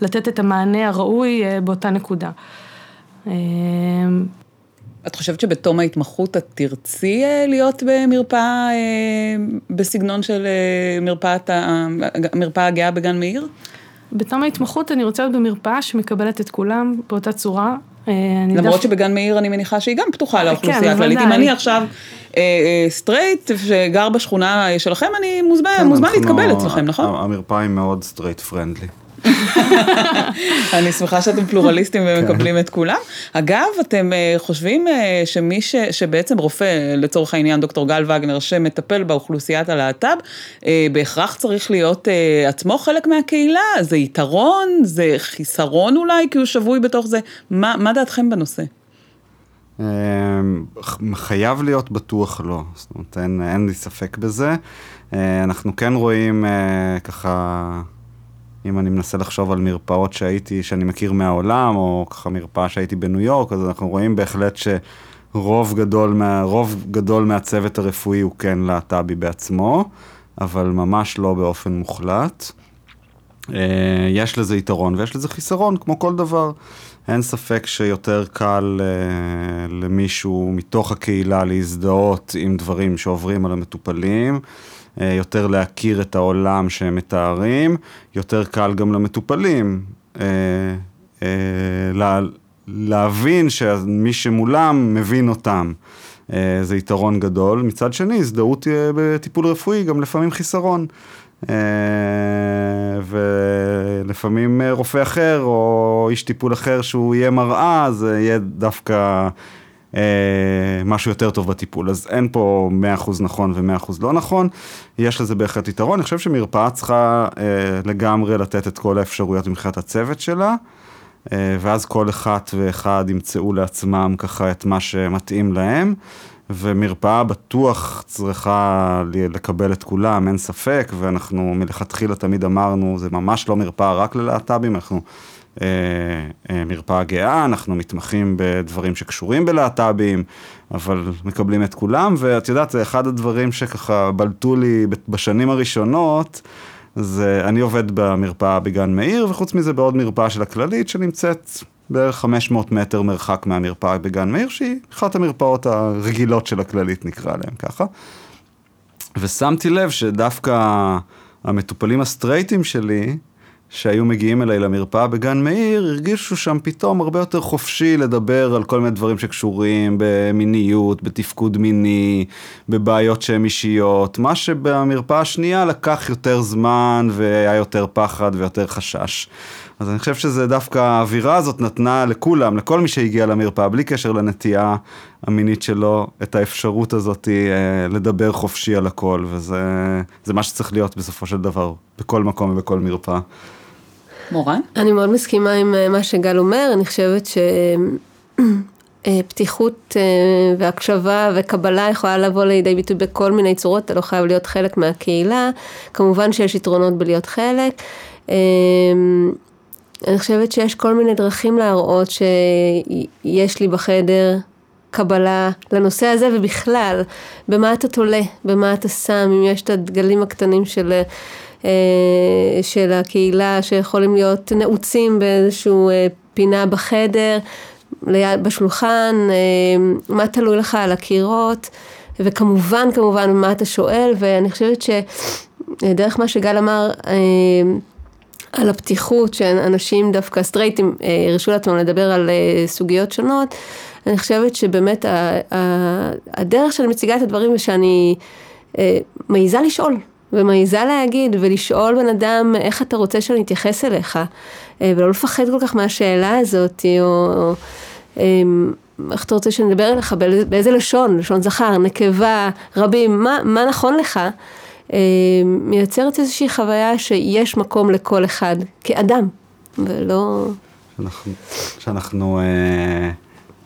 לתת את המענה הראוי באותה נקודה. את חושבת שבתום ההתמחות את תרצי אה, להיות במרפאה אה, בסגנון של אה, מרפאת, המרפאה הגאה בגן מאיר? בתום ההתמחות אני רוצה להיות במרפאה שמקבלת את כולם באותה צורה. למרות דף... שבגן מאיר אני מניחה שהיא גם פתוחה לאוכלוסייה כן, הכללית. אם אני עכשיו סטרייט שגר בשכונה שלכם, אני מוזמן, כן, מוזמן להתקבל אצלכם, נכון? המרפאה היא מאוד straight friendly. [LAUGHS] אני שמחה שאתם פלורליסטים ומקבלים את כולם. אגב, אתם אה, חושבים אה, שמי ש, שבעצם רופא, לצורך העניין דוקטור גל וגנר, שמטפל באוכלוסיית הלהט"ב, אה, בהכרח צריך להיות עצמו חלק מהקהילה? זה יתרון? זה חיסרון אולי? כי הוא שבוי בתוך זה? מה, מה דעתכם בנושא? חייב להיות בטוח לא, זאת אומרת אין, אין לי ספק בזה. אנחנו כן רואים ככה אם אני מנסה לחשוב על מרפאות שהייתי, שאני מכיר מהעולם, או ככה מרפאה שהייתי בניו יורק, אז אנחנו רואים בהחלט שרוב גדול, מה, גדול מהצוות הרפואי הוא כן להט"בי בעצמו, אבל ממש לא באופן מוחלט. אה, יש לזה יתרון ויש לזה חיסרון, כמו כל דבר. אין ספק שיותר קל uh, למישהו מתוך הקהילה להזדהות עם דברים שעוברים על המטופלים. אה, יותר להכיר את העולם שהם מתארים, יותר קל גם למטופלים אה, אה, לה, להבין שמי שמולם מבין אותם. זה יתרון גדול. מצד שני, הזדהות בטיפול רפואי גם לפעמים חיסרון. ולפעמים רופא אחר או איש טיפול אחר שהוא יהיה מראה, זה יהיה דווקא משהו יותר טוב בטיפול. אז אין פה 100% נכון ו-100% לא נכון, יש לזה בהחלט יתרון. אני חושב שמרפאה צריכה אה, לגמרי לתת את כל האפשרויות מבחינת הצוות שלה. אה, ואז כל אחת ואחד ימצאו לעצמם ככה את מה שמתאים להם, ומרפאה בטוח צריכה לקבל את כולם, אין ספק, ואנחנו מלכתחילה תמיד אמרנו, זה ממש לא מרפאה רק ללהט"בים, אנחנו אה, אה, מרפאה גאה, אנחנו מתמחים בדברים שקשורים בלהט"בים, אבל מקבלים את כולם, ואת יודעת, זה אחד הדברים שככה בלטו לי בשנים הראשונות, זה אני עובד במרפאה בגן מאיר, וחוץ מזה בעוד מרפאה של הכללית שנמצאת בערך 500 מטר מרחק מהמרפאה בגן מאיר, שהיא אחת המרפאות הרגילות של הכללית, נקרא להם ככה. ושמתי לב שדווקא המטופלים הסטרייטים שלי, שהיו מגיעים אליי למרפאה בגן מאיר, הרגישו שם פתאום הרבה יותר חופשי לדבר על כל מיני דברים שקשורים במיניות, בתפקוד מיני, בבעיות שהן אישיות, מה שבמרפאה השנייה לקח יותר זמן והיה יותר פחד ויותר חשש. אז אני חושב שזה דווקא, האווירה הזאת נתנה לכולם, לכל מי שהגיע למרפאה, בלי קשר לנטייה המינית שלו, את האפשרות הזאת אה, לדבר חופשי על הכל, וזה מה שצריך להיות בסופו של דבר, בכל מקום ובכל מרפאה. מורן? אני מאוד מסכימה עם אה, מה שגל אומר, אני חושבת שפתיחות אה, והקשבה וקבלה יכולה לבוא לידי ביטוי בכל מיני צורות, אתה לא חייב להיות חלק מהקהילה, כמובן שיש יתרונות בלהיות חלק. אני חושבת שיש כל מיני דרכים להראות שיש לי בחדר קבלה לנושא הזה, ובכלל, במה אתה תולה, במה אתה שם, אם יש את הדגלים הקטנים של, אה, של הקהילה שיכולים להיות נעוצים באיזושהי אה, פינה בחדר, ליד, בשולחן, אה, מה תלוי לך על הקירות, וכמובן, כמובן, מה אתה שואל, ואני חושבת שדרך מה שגל אמר, על הפתיחות שאנשים דווקא סטרייטים הרשו לעצמם לדבר על סוגיות שונות, אני חושבת שבאמת הדרך שאני מציגה את הדברים זה שאני מעיזה לשאול, ומעיזה להגיד ולשאול בן אדם איך אתה רוצה שאני אתייחס אליך, ולא לפחד כל כך מהשאלה הזאת, או איך אתה רוצה שאני אדבר אליך, באיזה לשון, לשון זכר, נקבה, רבים, מה, מה נכון לך. מייצרת איזושהי חוויה שיש מקום לכל אחד כאדם, ולא... שאנחנו, שאנחנו אה,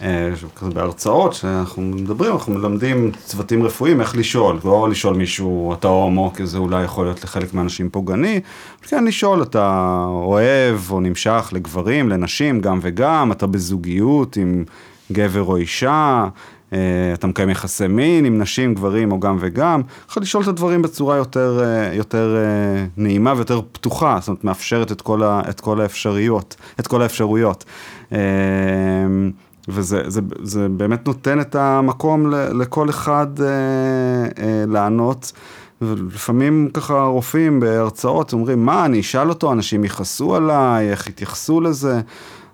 אה, בהרצאות, שאנחנו מדברים, אנחנו מלמדים צוותים רפואיים איך לשאול, לא לשאול מישהו, אתה הומו, כי זה אולי יכול להיות לחלק מהאנשים פוגעני, כן לשאול, אתה אוהב או נמשך לגברים, לנשים, גם וגם, אתה בזוגיות עם גבר או אישה, אה, אתה מקיים יחסי מין עם נשים, גברים או גם וגם, יכול לשאול את הדברים בצורה יותר, אה, יותר נעימה ויותר פתוחה, זאת אומרת מאפשרת את כל, ה, את כל האפשרויות, את כל האפשרויות. וזה זה, זה באמת נותן את המקום לכל אחד לענות. ולפעמים ככה רופאים בהרצאות אומרים, מה, אני אשאל אותו, אנשים יכעסו עליי, איך יתייחסו לזה.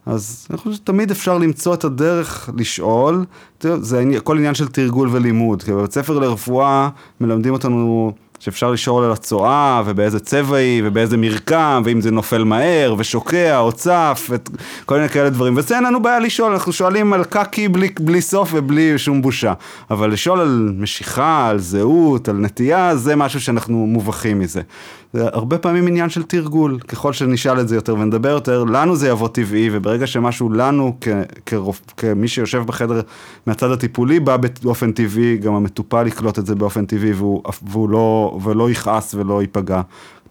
אז אני חושב שתמיד אפשר למצוא את הדרך לשאול, זה הכל עניין של תרגול ולימוד, כי בבית ספר לרפואה מלמדים אותנו שאפשר לשאול על הצואה, ובאיזה צבע היא, ובאיזה מרקם, ואם זה נופל מהר, ושוקע, או צף, וכל מיני כאלה דברים. וזה אין לנו בעיה לשאול, אנחנו שואלים על קקי בלי, בלי סוף ובלי שום בושה. אבל לשאול על משיכה, על זהות, על נטייה, זה משהו שאנחנו מובכים מזה. זה הרבה פעמים עניין של תרגול, ככל שנשאל את זה יותר ונדבר יותר, לנו זה יבוא טבעי, וברגע שמשהו לנו, כמי שיושב בחדר מהצד הטיפולי, בא באופן טבעי, גם המטופל יקלוט את זה באופן טבעי, והוא, והוא לא, ולא יכעס ולא ייפגע.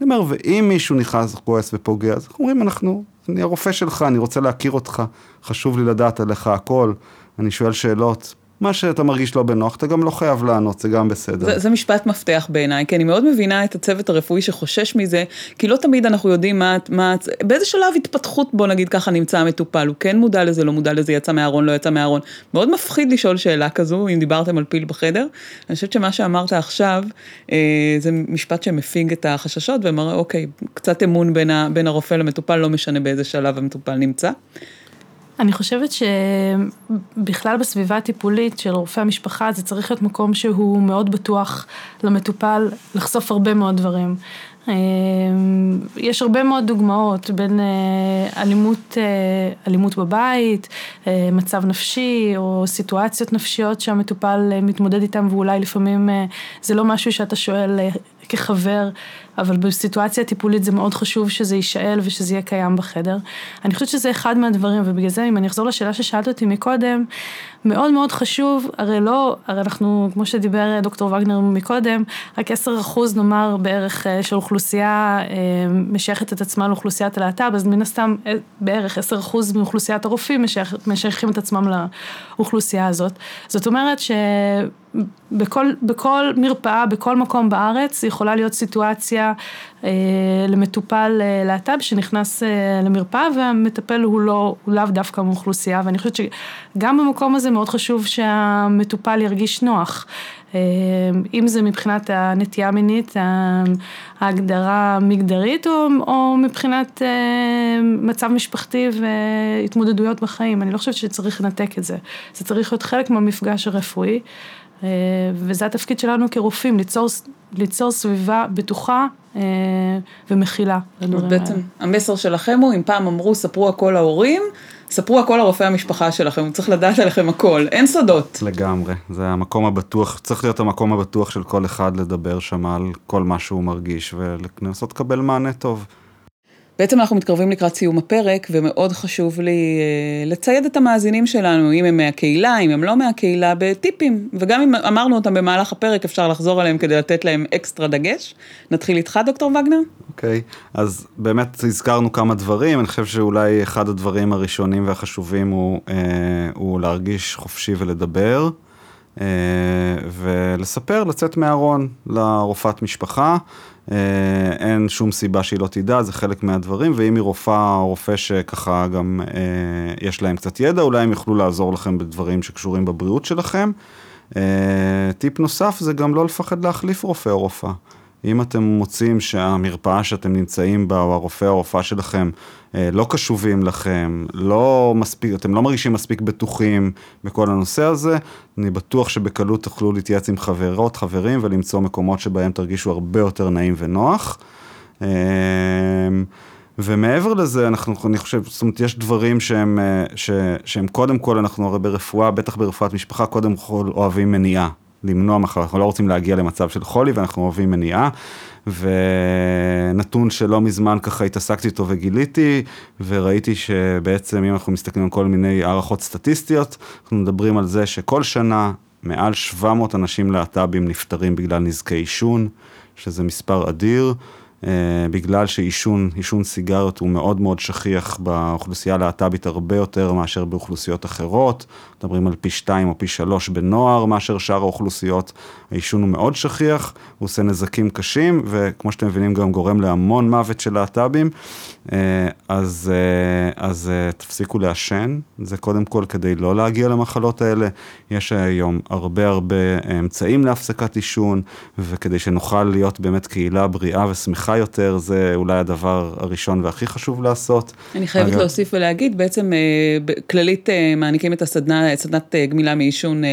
אני אומר, ואם מישהו נכנס, כועס ופוגע, אז אנחנו אומרים, אנחנו, אני הרופא שלך, אני רוצה להכיר אותך, חשוב לי לדעת עליך הכל, אני שואל שאלות, מה שאתה מרגיש לא בנוח, אתה גם לא חייב לענות, זה גם בסדר. זה, זה משפט מפתח בעיניי, כי אני מאוד מבינה את הצוות הרפואי שחושש מזה, כי לא תמיד אנחנו יודעים מה, מה באיזה שלב התפתחות, בוא נגיד ככה, נמצא המטופל, הוא כן מודע לזה, לא מודע לזה, יצא מהארון, לא יצא מהארון. מאוד מפחיד לשאול שאלה כזו, אם דיברתם על פיל בחדר. אני חושבת שמה שאמרת עכשיו, אה, זה משפט שמפיג את החששות, ומראה, אוקיי, קצת אמון בין, ה, בין הרופא למטופל, לא משנה באיזה שלב המטופל נמצא. אני חושבת שבכלל בסביבה הטיפולית של רופאי המשפחה זה צריך להיות מקום שהוא מאוד בטוח למטופל לחשוף הרבה מאוד דברים. אה, יש הרבה מאוד דוגמאות בין אה, אלימות, אה, אלימות בבית, מצב נפשי או סיטואציות נפשיות שהמטופל מתמודד איתם ואולי לפעמים זה לא משהו שאתה שואל כחבר, אבל בסיטואציה טיפולית זה מאוד חשוב שזה יישאל ושזה יהיה קיים בחדר. אני חושבת שזה אחד מהדברים, ובגלל זה אם אני אחזור לשאלה ששאלת אותי מקודם, מאוד מאוד חשוב, הרי לא, הרי אנחנו, כמו שדיבר דוקטור וגנר מקודם, רק עשר אחוז נאמר בערך אה, של אוכלוסייה אה, משייכת את עצמה לאוכלוסיית הלהט"ב, אז מן הסתם אה, בערך עשר אחוז מאוכלוסיית הרופאים משייך, משייכים את עצמם לאוכלוסייה הזאת. זאת אומרת שבכל בכל מרפאה, בכל מקום בארץ, יכולה להיות סיטואציה אה, למטופל אה, להט"ב שנכנס אה, למרפאה והמטפל הוא לא, הוא לאו דווקא מאוכלוסייה ואני חושבת שגם במקום הזה מאוד חשוב שהמטופל ירגיש נוח. אה, אם זה מבחינת הנטייה המינית, ההגדרה המגדרית, או, או מבחינת אה, מצב משפחתי והתמודדויות בחיים. אני לא חושבת שצריך לנתק את זה. זה צריך להיות חלק מהמפגש הרפואי, אה, וזה התפקיד שלנו כרופאים, ליצור, ליצור סביבה בטוחה ומכילה בעצם המסר שלכם הוא, אם פעם אמרו, ספרו הכל להורים, ספרו הכל לרופאי המשפחה שלכם, הוא צריך לדעת עליכם הכל, אין סודות. לגמרי, זה המקום הבטוח, צריך להיות המקום הבטוח של כל אחד לדבר שם על כל מה שהוא מרגיש ולנסות לקבל מענה טוב. בעצם אנחנו מתקרבים לקראת סיום הפרק, ומאוד חשוב לי אה, לצייד את המאזינים שלנו, אם הם מהקהילה, אם הם לא מהקהילה, בטיפים. וגם אם אמרנו אותם במהלך הפרק, אפשר לחזור עליהם כדי לתת להם אקסטרה דגש. נתחיל איתך, דוקטור וגנר? אוקיי, okay, אז באמת הזכרנו כמה דברים, אני חושב שאולי אחד הדברים הראשונים והחשובים הוא, אה, הוא להרגיש חופשי ולדבר. אה, ולספר, לצאת מהארון לרופאת משפחה. אה, אין שום סיבה שהיא לא תדע, זה חלק מהדברים, ואם היא רופאה או רופא שככה גם אה, יש להם קצת ידע, אולי הם יוכלו לעזור לכם בדברים שקשורים בבריאות שלכם. טיפ נוסף זה גם לא לפחד להחליף רופא או רופאה. אם אתם מוצאים שהמרפאה שאתם נמצאים בה, או הרופא או הרופאה שלכם, אה, לא קשובים לכם, לא מספיק, אתם לא מרגישים מספיק בטוחים בכל הנושא הזה, אני בטוח שבקלות תוכלו להתייעץ עם חברות, חברים, ולמצוא מקומות שבהם תרגישו הרבה יותר נעים ונוח. אה, ומעבר לזה, אנחנו, אני חושב, זאת אומרת, יש דברים שהם, אה, ש, שהם קודם כל, אנחנו הרי ברפואה, בטח ברפואת משפחה, קודם כל אוהבים מניעה. למנוע מחלה, אנחנו לא רוצים להגיע למצב של חולי ואנחנו אוהבים מניעה. ונתון שלא מזמן ככה התעסקתי איתו וגיליתי, וראיתי שבעצם אם אנחנו מסתכלים על כל מיני הערכות סטטיסטיות, אנחנו מדברים על זה שכל שנה מעל 700 אנשים להט"בים נפטרים בגלל נזקי עישון, שזה מספר אדיר. Uh, בגלל שעישון, עישון סיגריות הוא מאוד מאוד שכיח באוכלוסייה הלהט"בית הרבה יותר מאשר באוכלוסיות אחרות, מדברים על פי שתיים או פי שלוש בנוער מאשר שאר האוכלוסיות, העישון הוא מאוד שכיח, הוא עושה נזקים קשים וכמו שאתם מבינים גם גורם להמון מוות של להט"בים, uh, אז, uh, אז uh, תפסיקו לעשן, זה קודם כל כדי לא להגיע למחלות האלה, יש היום הרבה הרבה אמצעים להפסקת עישון וכדי שנוכל להיות באמת קהילה בריאה ושמחה. יותר, זה אולי הדבר הראשון והכי חשוב לעשות. אני חייבת אגב... להוסיף ולהגיד, בעצם אה, כללית אה, מעניקים את הסדנה, סדנת אה, גמילה מעישון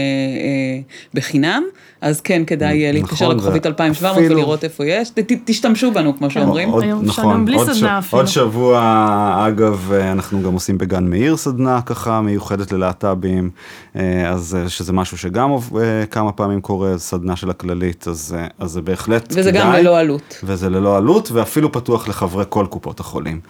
בחינם, אז כן, כדאי נכון, להתקשר לכוכבית 2700 אפילו... ולראות איפה יש, ת, תשתמשו בנו, כמו שאומרים. עוד, היום נכון, בלי עוד, סדנה ש... עוד שבוע, אגב, אנחנו גם עושים בגן מאיר סדנה ככה, מיוחדת ללהט"בים, אז שזה משהו שגם כמה פעמים קורה, סדנה של הכללית, אז, אז זה בהחלט וזה כדאי. וזה גם ללא עלות. וזה ללא עלות, ואפילו פתוח לחברי כל קופות החולים.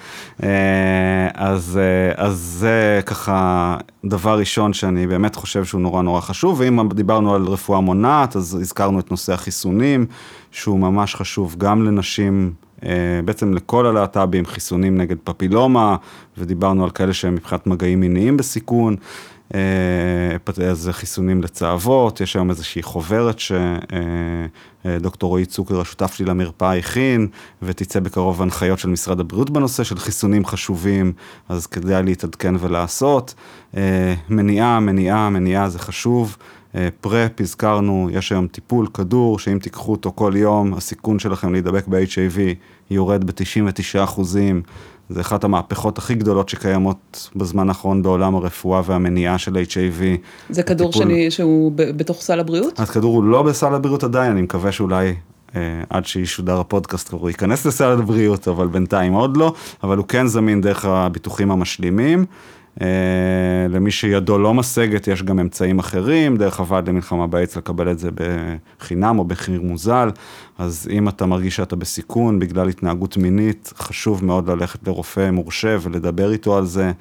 אז, אז זה ככה דבר ראשון שאני באמת חושב שהוא נורא נורא חשוב, ואם דיברנו על רפואה מונעת, אז הזכרנו את נושא החיסונים, שהוא ממש חשוב גם לנשים, אה, בעצם לכל הלהט"בים, חיסונים נגד פפילומה, ודיברנו על כאלה שהם מבחינת מגעים מיניים בסיכון. אז אה, חיסונים לצהבות, יש היום איזושהי חוברת שדוקטור אה, רועי צוקר, השותף שלי למרפאה, הכין, ותצא בקרוב הנחיות של משרד הבריאות בנושא של חיסונים חשובים, אז כדאי להתעדכן ולעשות. מניעה, מניעה, מניעה זה חשוב. פרפ, הזכרנו, יש היום טיפול, כדור, שאם תיקחו אותו כל יום, הסיכון שלכם להידבק ב-HIV יורד ב-99 אחוזים. זה אחת המהפכות הכי גדולות שקיימות בזמן האחרון בעולם הרפואה והמניעה של HIV. זה כדור הטיפול... שאני, שהוא בתוך סל הבריאות? הכדור הוא לא בסל הבריאות עדיין, אני מקווה שאולי אה, עד שישודר הפודקאסט הוא ייכנס לסל הבריאות, אבל בינתיים עוד לא, אבל הוא כן זמין דרך הביטוחים המשלימים. אה, למי שידו לא משגת, יש גם אמצעים אחרים, דרך הוועד למלחמה באיידס לקבל את זה בחינם או בחיר מוזל, אז אם אתה מרגיש שאתה בסיכון בגלל התנהגות מינית, חשוב מאוד ללכת לרופא מורשה ולדבר איתו על זה.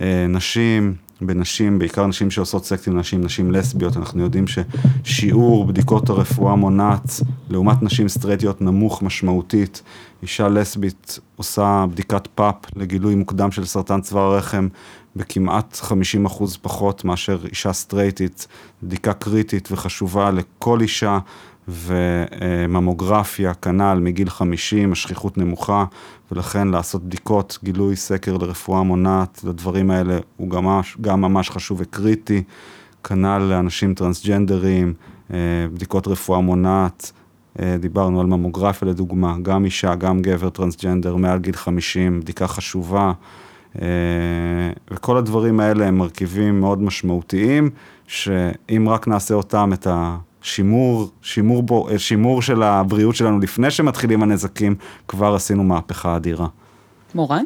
אה, נשים, בנשים, בעיקר נשים שעושות סקס עם נשים, נשים לסביות, אנחנו יודעים ששיעור בדיקות הרפואה מונעת לעומת נשים סטרייטיות נמוך משמעותית. אישה לסבית עושה בדיקת פאפ לגילוי מוקדם של סרטן צוואר הרחם בכמעט 50 אחוז פחות מאשר אישה סטרייטית, בדיקה קריטית וחשובה לכל אישה, וממוגרפיה, כנ"ל מגיל 50, השכיחות נמוכה, ולכן לעשות בדיקות, גילוי סקר לרפואה מונעת, לדברים האלה הוא גם גם ממש חשוב וקריטי, כנ"ל לאנשים טרנסג'נדרים, אה, בדיקות רפואה מונעת, אה, דיברנו על ממוגרפיה לדוגמה, גם אישה, גם גבר טרנסג'נדר מעל גיל 50, בדיקה חשובה. אה, וכל הדברים האלה הם מרכיבים מאוד משמעותיים, שאם רק נעשה אותם, את השימור, שימור, בו, אה, שימור של הבריאות שלנו לפני שמתחילים הנזקים, כבר עשינו מהפכה אדירה. מורן?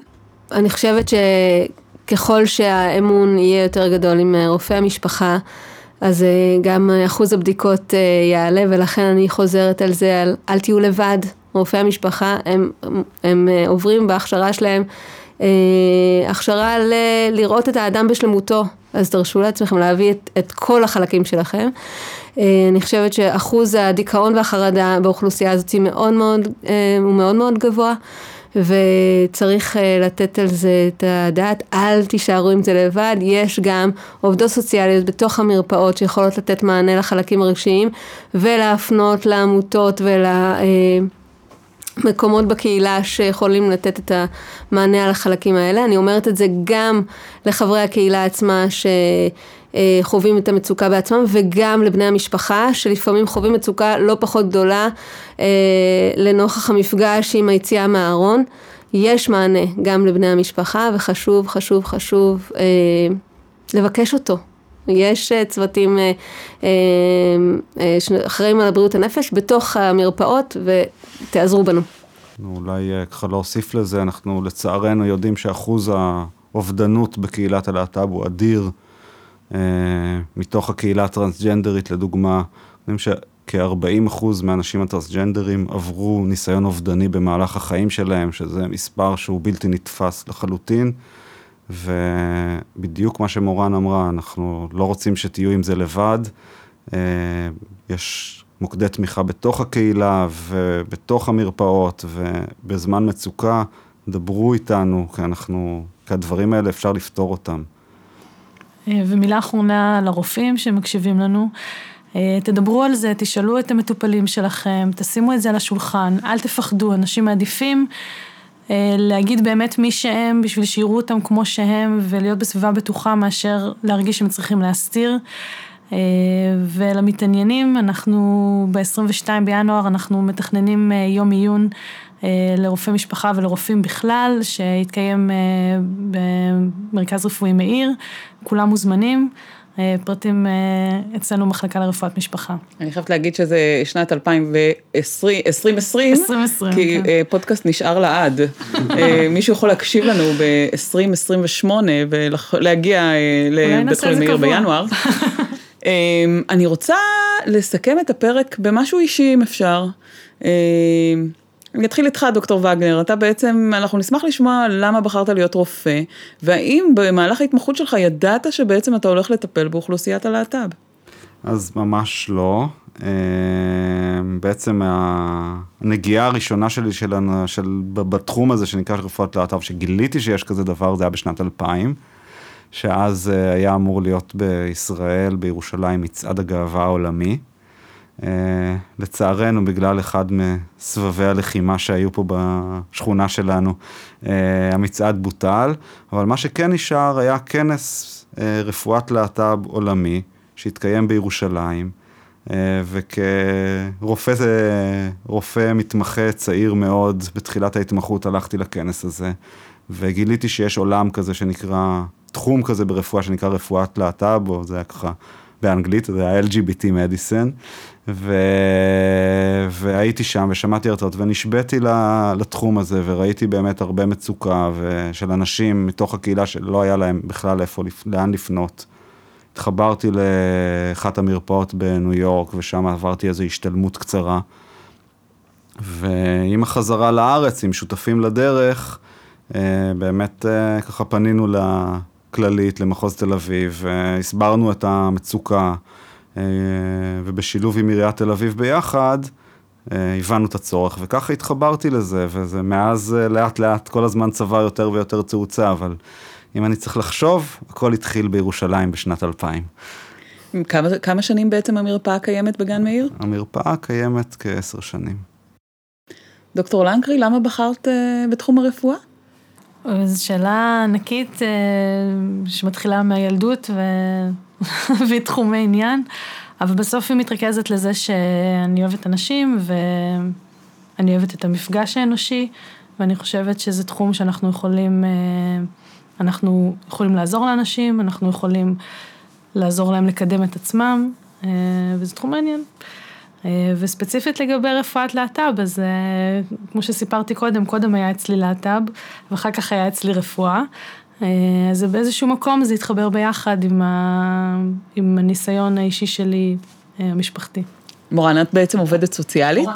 אני חושבת שככל שהאמון יהיה יותר גדול עם רופא המשפחה, אז גם אחוז הבדיקות יעלה, ולכן אני חוזרת על זה, על אל תהיו לבד. רופאי המשפחה, הם, הם, הם עוברים בהכשרה שלהם אה, הכשרה ל- לראות את האדם בשלמותו, אז תרשו לעצמכם להביא את, את כל החלקים שלכם. אה, אני חושבת שאחוז הדיכאון והחרדה באוכלוסייה הזאת מאוד מאוד, אה, הוא מאוד מאוד גבוה. וצריך לתת על זה את הדעת, אל תישארו עם זה לבד, יש גם עובדות סוציאליות בתוך המרפאות שיכולות לתת מענה לחלקים הרגשיים ולהפנות לעמותות ול... מקומות בקהילה שיכולים לתת את המענה על החלקים האלה. אני אומרת את זה גם לחברי הקהילה עצמה שחווים את המצוקה בעצמם וגם לבני המשפחה שלפעמים חווים מצוקה לא פחות גדולה אה, לנוכח המפגש עם היציאה מהארון. יש מענה גם לבני המשפחה וחשוב חשוב חשוב אה, לבקש אותו. יש אה, צוותים שאחראים על הבריאות הנפש בתוך המרפאות תעזרו בנו. אולי אה, ככה להוסיף לזה, אנחנו לצערנו יודעים שאחוז האובדנות בקהילת הלהט"ב הוא אדיר. אה, מתוך הקהילה הטרנסג'נדרית לדוגמה, יודעים שכ-40% מהאנשים הטרנסג'נדרים עברו ניסיון אובדני במהלך החיים שלהם, שזה מספר שהוא בלתי נתפס לחלוטין. ובדיוק מה שמורן אמרה, אנחנו לא רוצים שתהיו עם זה לבד. אה, יש מוקדי תמיכה בתוך הקהילה ובתוך המרפאות, ובזמן מצוקה, דברו איתנו, כי אנחנו, כי הדברים האלה אפשר לפתור אותם. אה, ומילה אחרונה לרופאים שמקשיבים לנו, אה, תדברו על זה, תשאלו את המטופלים שלכם, תשימו את זה על השולחן, אל תפחדו, אנשים מעדיפים להגיד באמת מי שהם בשביל שיראו אותם כמו שהם ולהיות בסביבה בטוחה מאשר להרגיש שהם צריכים להסתיר. אה, ולמתעניינים, אנחנו ב-22 בינואר, אנחנו מתכננים אה, יום עיון אה, לרופאי משפחה ולרופאים בכלל, שיתקיים במרכז רפואי מאיר, כולם מוזמנים. פרטים אצלנו מחלקה לרפואת משפחה. אני חייבת להגיד שזה שנת 2020, 2020, 2020, כי כן. פודקאסט נשאר לעד. [LAUGHS] מישהו יכול להקשיב לנו ב-2028 ולהגיע לבית חולים מאיר בינואר. [LAUGHS] אמ, אני רוצה לסכם את הפרק במשהו אישי אם אפשר. אני אתחיל איתך, דוקטור וגנר, אתה בעצם, אנחנו נשמח לשמוע למה בחרת להיות רופא, והאם במהלך ההתמחות שלך ידעת שבעצם אתה הולך לטפל באוכלוסיית הלהט"ב? אז ממש לא. אמ, בעצם הנגיעה הראשונה שלי של, של, בתחום הזה שנקרא רפואת להט"ב, שגיליתי שיש כזה דבר, זה היה בשנת 2000. שאז אה, היה אמור להיות בישראל, בירושלים, מצעד הגאווה העולמי. Uh, לצערנו, בגלל אחד מסבבי הלחימה שהיו פה בשכונה שלנו, uh, המצעד בוטל, אבל מה שכן נשאר היה כנס uh, רפואת להט"ב עולמי, שהתקיים בירושלים, וכרופא רופא מתמחה צעיר מאוד, בתחילת ההתמחות הלכתי לכנס הזה, וגיליתי שיש עולם כזה שנקרא תחום כזה ברפואה שנקרא רפואת להט"ב, או זה היה ככה באנגלית, זה היה LGBT מדיסן, ו... והייתי שם ושמעתי הרצאות ונשבתי לתחום הזה וראיתי באמת הרבה מצוקה של אנשים מתוך הקהילה שלא היה להם בכלל איפה, לאן לפנות. התחברתי לאחת המרפאות בניו יורק ושם עברתי איזו השתלמות קצרה. ועם החזרה לארץ, עם שותפים לדרך, אה, באמת אה, ככה פנינו כללית למחוז תל אביב, הסברנו את המצוקה, ובשילוב עם עיריית תל אביב ביחד, אה, הבנו את הצורך, וככה התחברתי לזה, וזה מאז אה, לאט לאט כל הזמן צבא יותר ויותר תאוצה, אבל אם אני צריך לחשוב, הכל התחיל בירושלים בשנת 2000. כמה, כמה שנים בעצם המרפאה קיימת בגן מאיר? המרפאה קיימת כעשר שנים. דוקטור לנקרי, למה בחרת בתחום הרפואה? זו שאלה ענקית uh, שמתחילה מהילדות ו... [LAUGHS] והיא תחומי עניין, אבל בסוף היא מתרכזת לזה שאני אוהבת אנשים ואני אוהבת את המפגש האנושי, ואני חושבת שזה תחום שאנחנו יכולים, uh, אנחנו יכולים לעזור לאנשים, אנחנו יכולים לעזור להם לקדם את עצמם, uh, וזה תחום מעניין. אה, וספציפית לגבי רפואת להט"ב, אז אה, כמו שסיפרתי קודם, קודם היה אצלי להט"ב, ואחר כך היה אצלי רפואה. אה, אז באיזשהו מקום זה התחבר ביחד עם, ה... עם הניסיון האישי שלי, המשפחתי. מורן, את בעצם עובדת סוציאלית.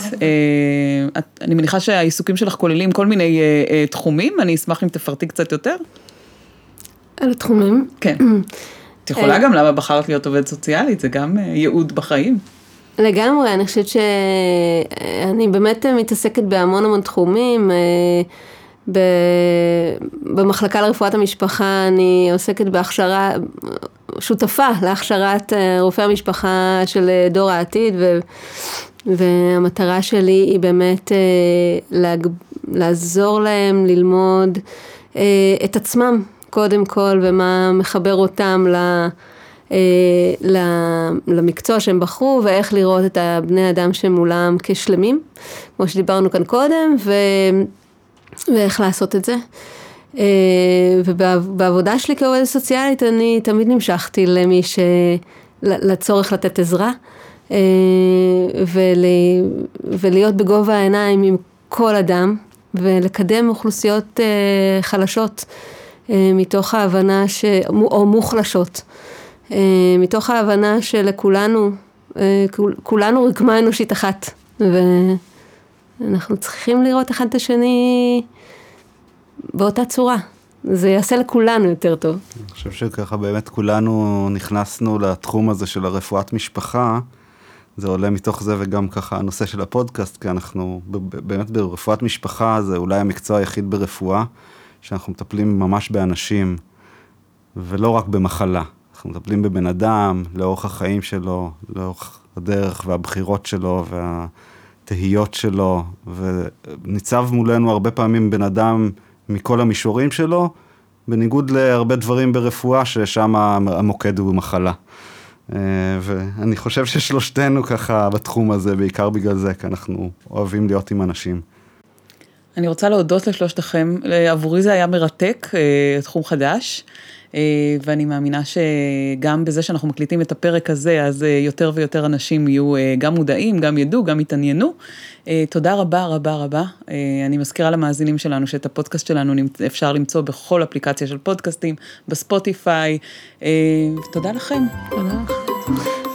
את, אני מניחה שהעיסוקים שלך כוללים כל מיני תחומים, אני אשמח אם תפרטי קצת יותר. על התחומים? כן. את יכולה גם למה בחרת להיות עובדת סוציאלית, זה גם ייעוד בחיים. לגמרי, אני חושבת שאני באמת מתעסקת בהמון המון תחומים. אה, במחלקה לרפואת המשפחה אני עוסקת בהכשרה, שותפה להכשרת אה, רופאי המשפחה של אה, דור העתיד, ו, והמטרה שלי היא באמת להג, לעזור להם ללמוד את עצמם קודם כל, ומה מחבר אותם ל... אה, למקצוע שהם בחרו ואיך לראות את הבני אדם שמולם כשלמים, כמו שדיברנו כאן קודם, ו... ואיך לעשות את זה. אה, ובעבודה שלי כעובדת סוציאלית אני תמיד נמשכתי למי ש... לצורך לתת עזרה אה, ול... ולהיות בגובה העיניים עם כל אדם ולקדם אוכלוסיות חלשות מתוך ההבנה ש... או מוחלשות. אה, מתוך ההבנה שלכולנו, אה, כולנו רקמה אנושית אחת, ואנחנו צריכים לראות אחד את השני באותה צורה. זה יעשה לכולנו יותר טוב. אני חושב שככה באמת כולנו נכנסנו לתחום הזה של הרפואת משפחה. זה עולה מתוך זה וגם ככה הנושא של הפודקאסט, כי אנחנו באמת ברפואת משפחה זה אולי המקצוע היחיד ברפואה, שאנחנו מטפלים ממש באנשים, ולא רק במחלה. אנחנו מטפלים בבן אדם לאורך החיים שלו, לאורך הדרך והבחירות שלו והתהיות שלו, וניצב מולנו הרבה פעמים בן אדם מכל המישורים שלו, בניגוד להרבה דברים ברפואה ששם המוקד הוא מחלה. אה, ואני חושב ששלושתנו ככה בתחום הזה, בעיקר בגלל זה, כי אנחנו אוהבים להיות עם אנשים. אני רוצה להודות לשלושתכם, עבורי זה היה מרתק, אה, תחום חדש. אה, ואני מאמינה שגם בזה שאנחנו מקליטים את הפרק הזה, אז אה, יותר ויותר אנשים יהיו אה, גם מודעים, גם ידעו, גם יתעניינו. תודה רבה רבה רבה. אני מזכירה למאזינים שלנו שאת הפודקאסט שלנו אפשר למצוא בכל אפליקציה של פודקאסטים, בספוטיפיי. תודה לכם. תודה.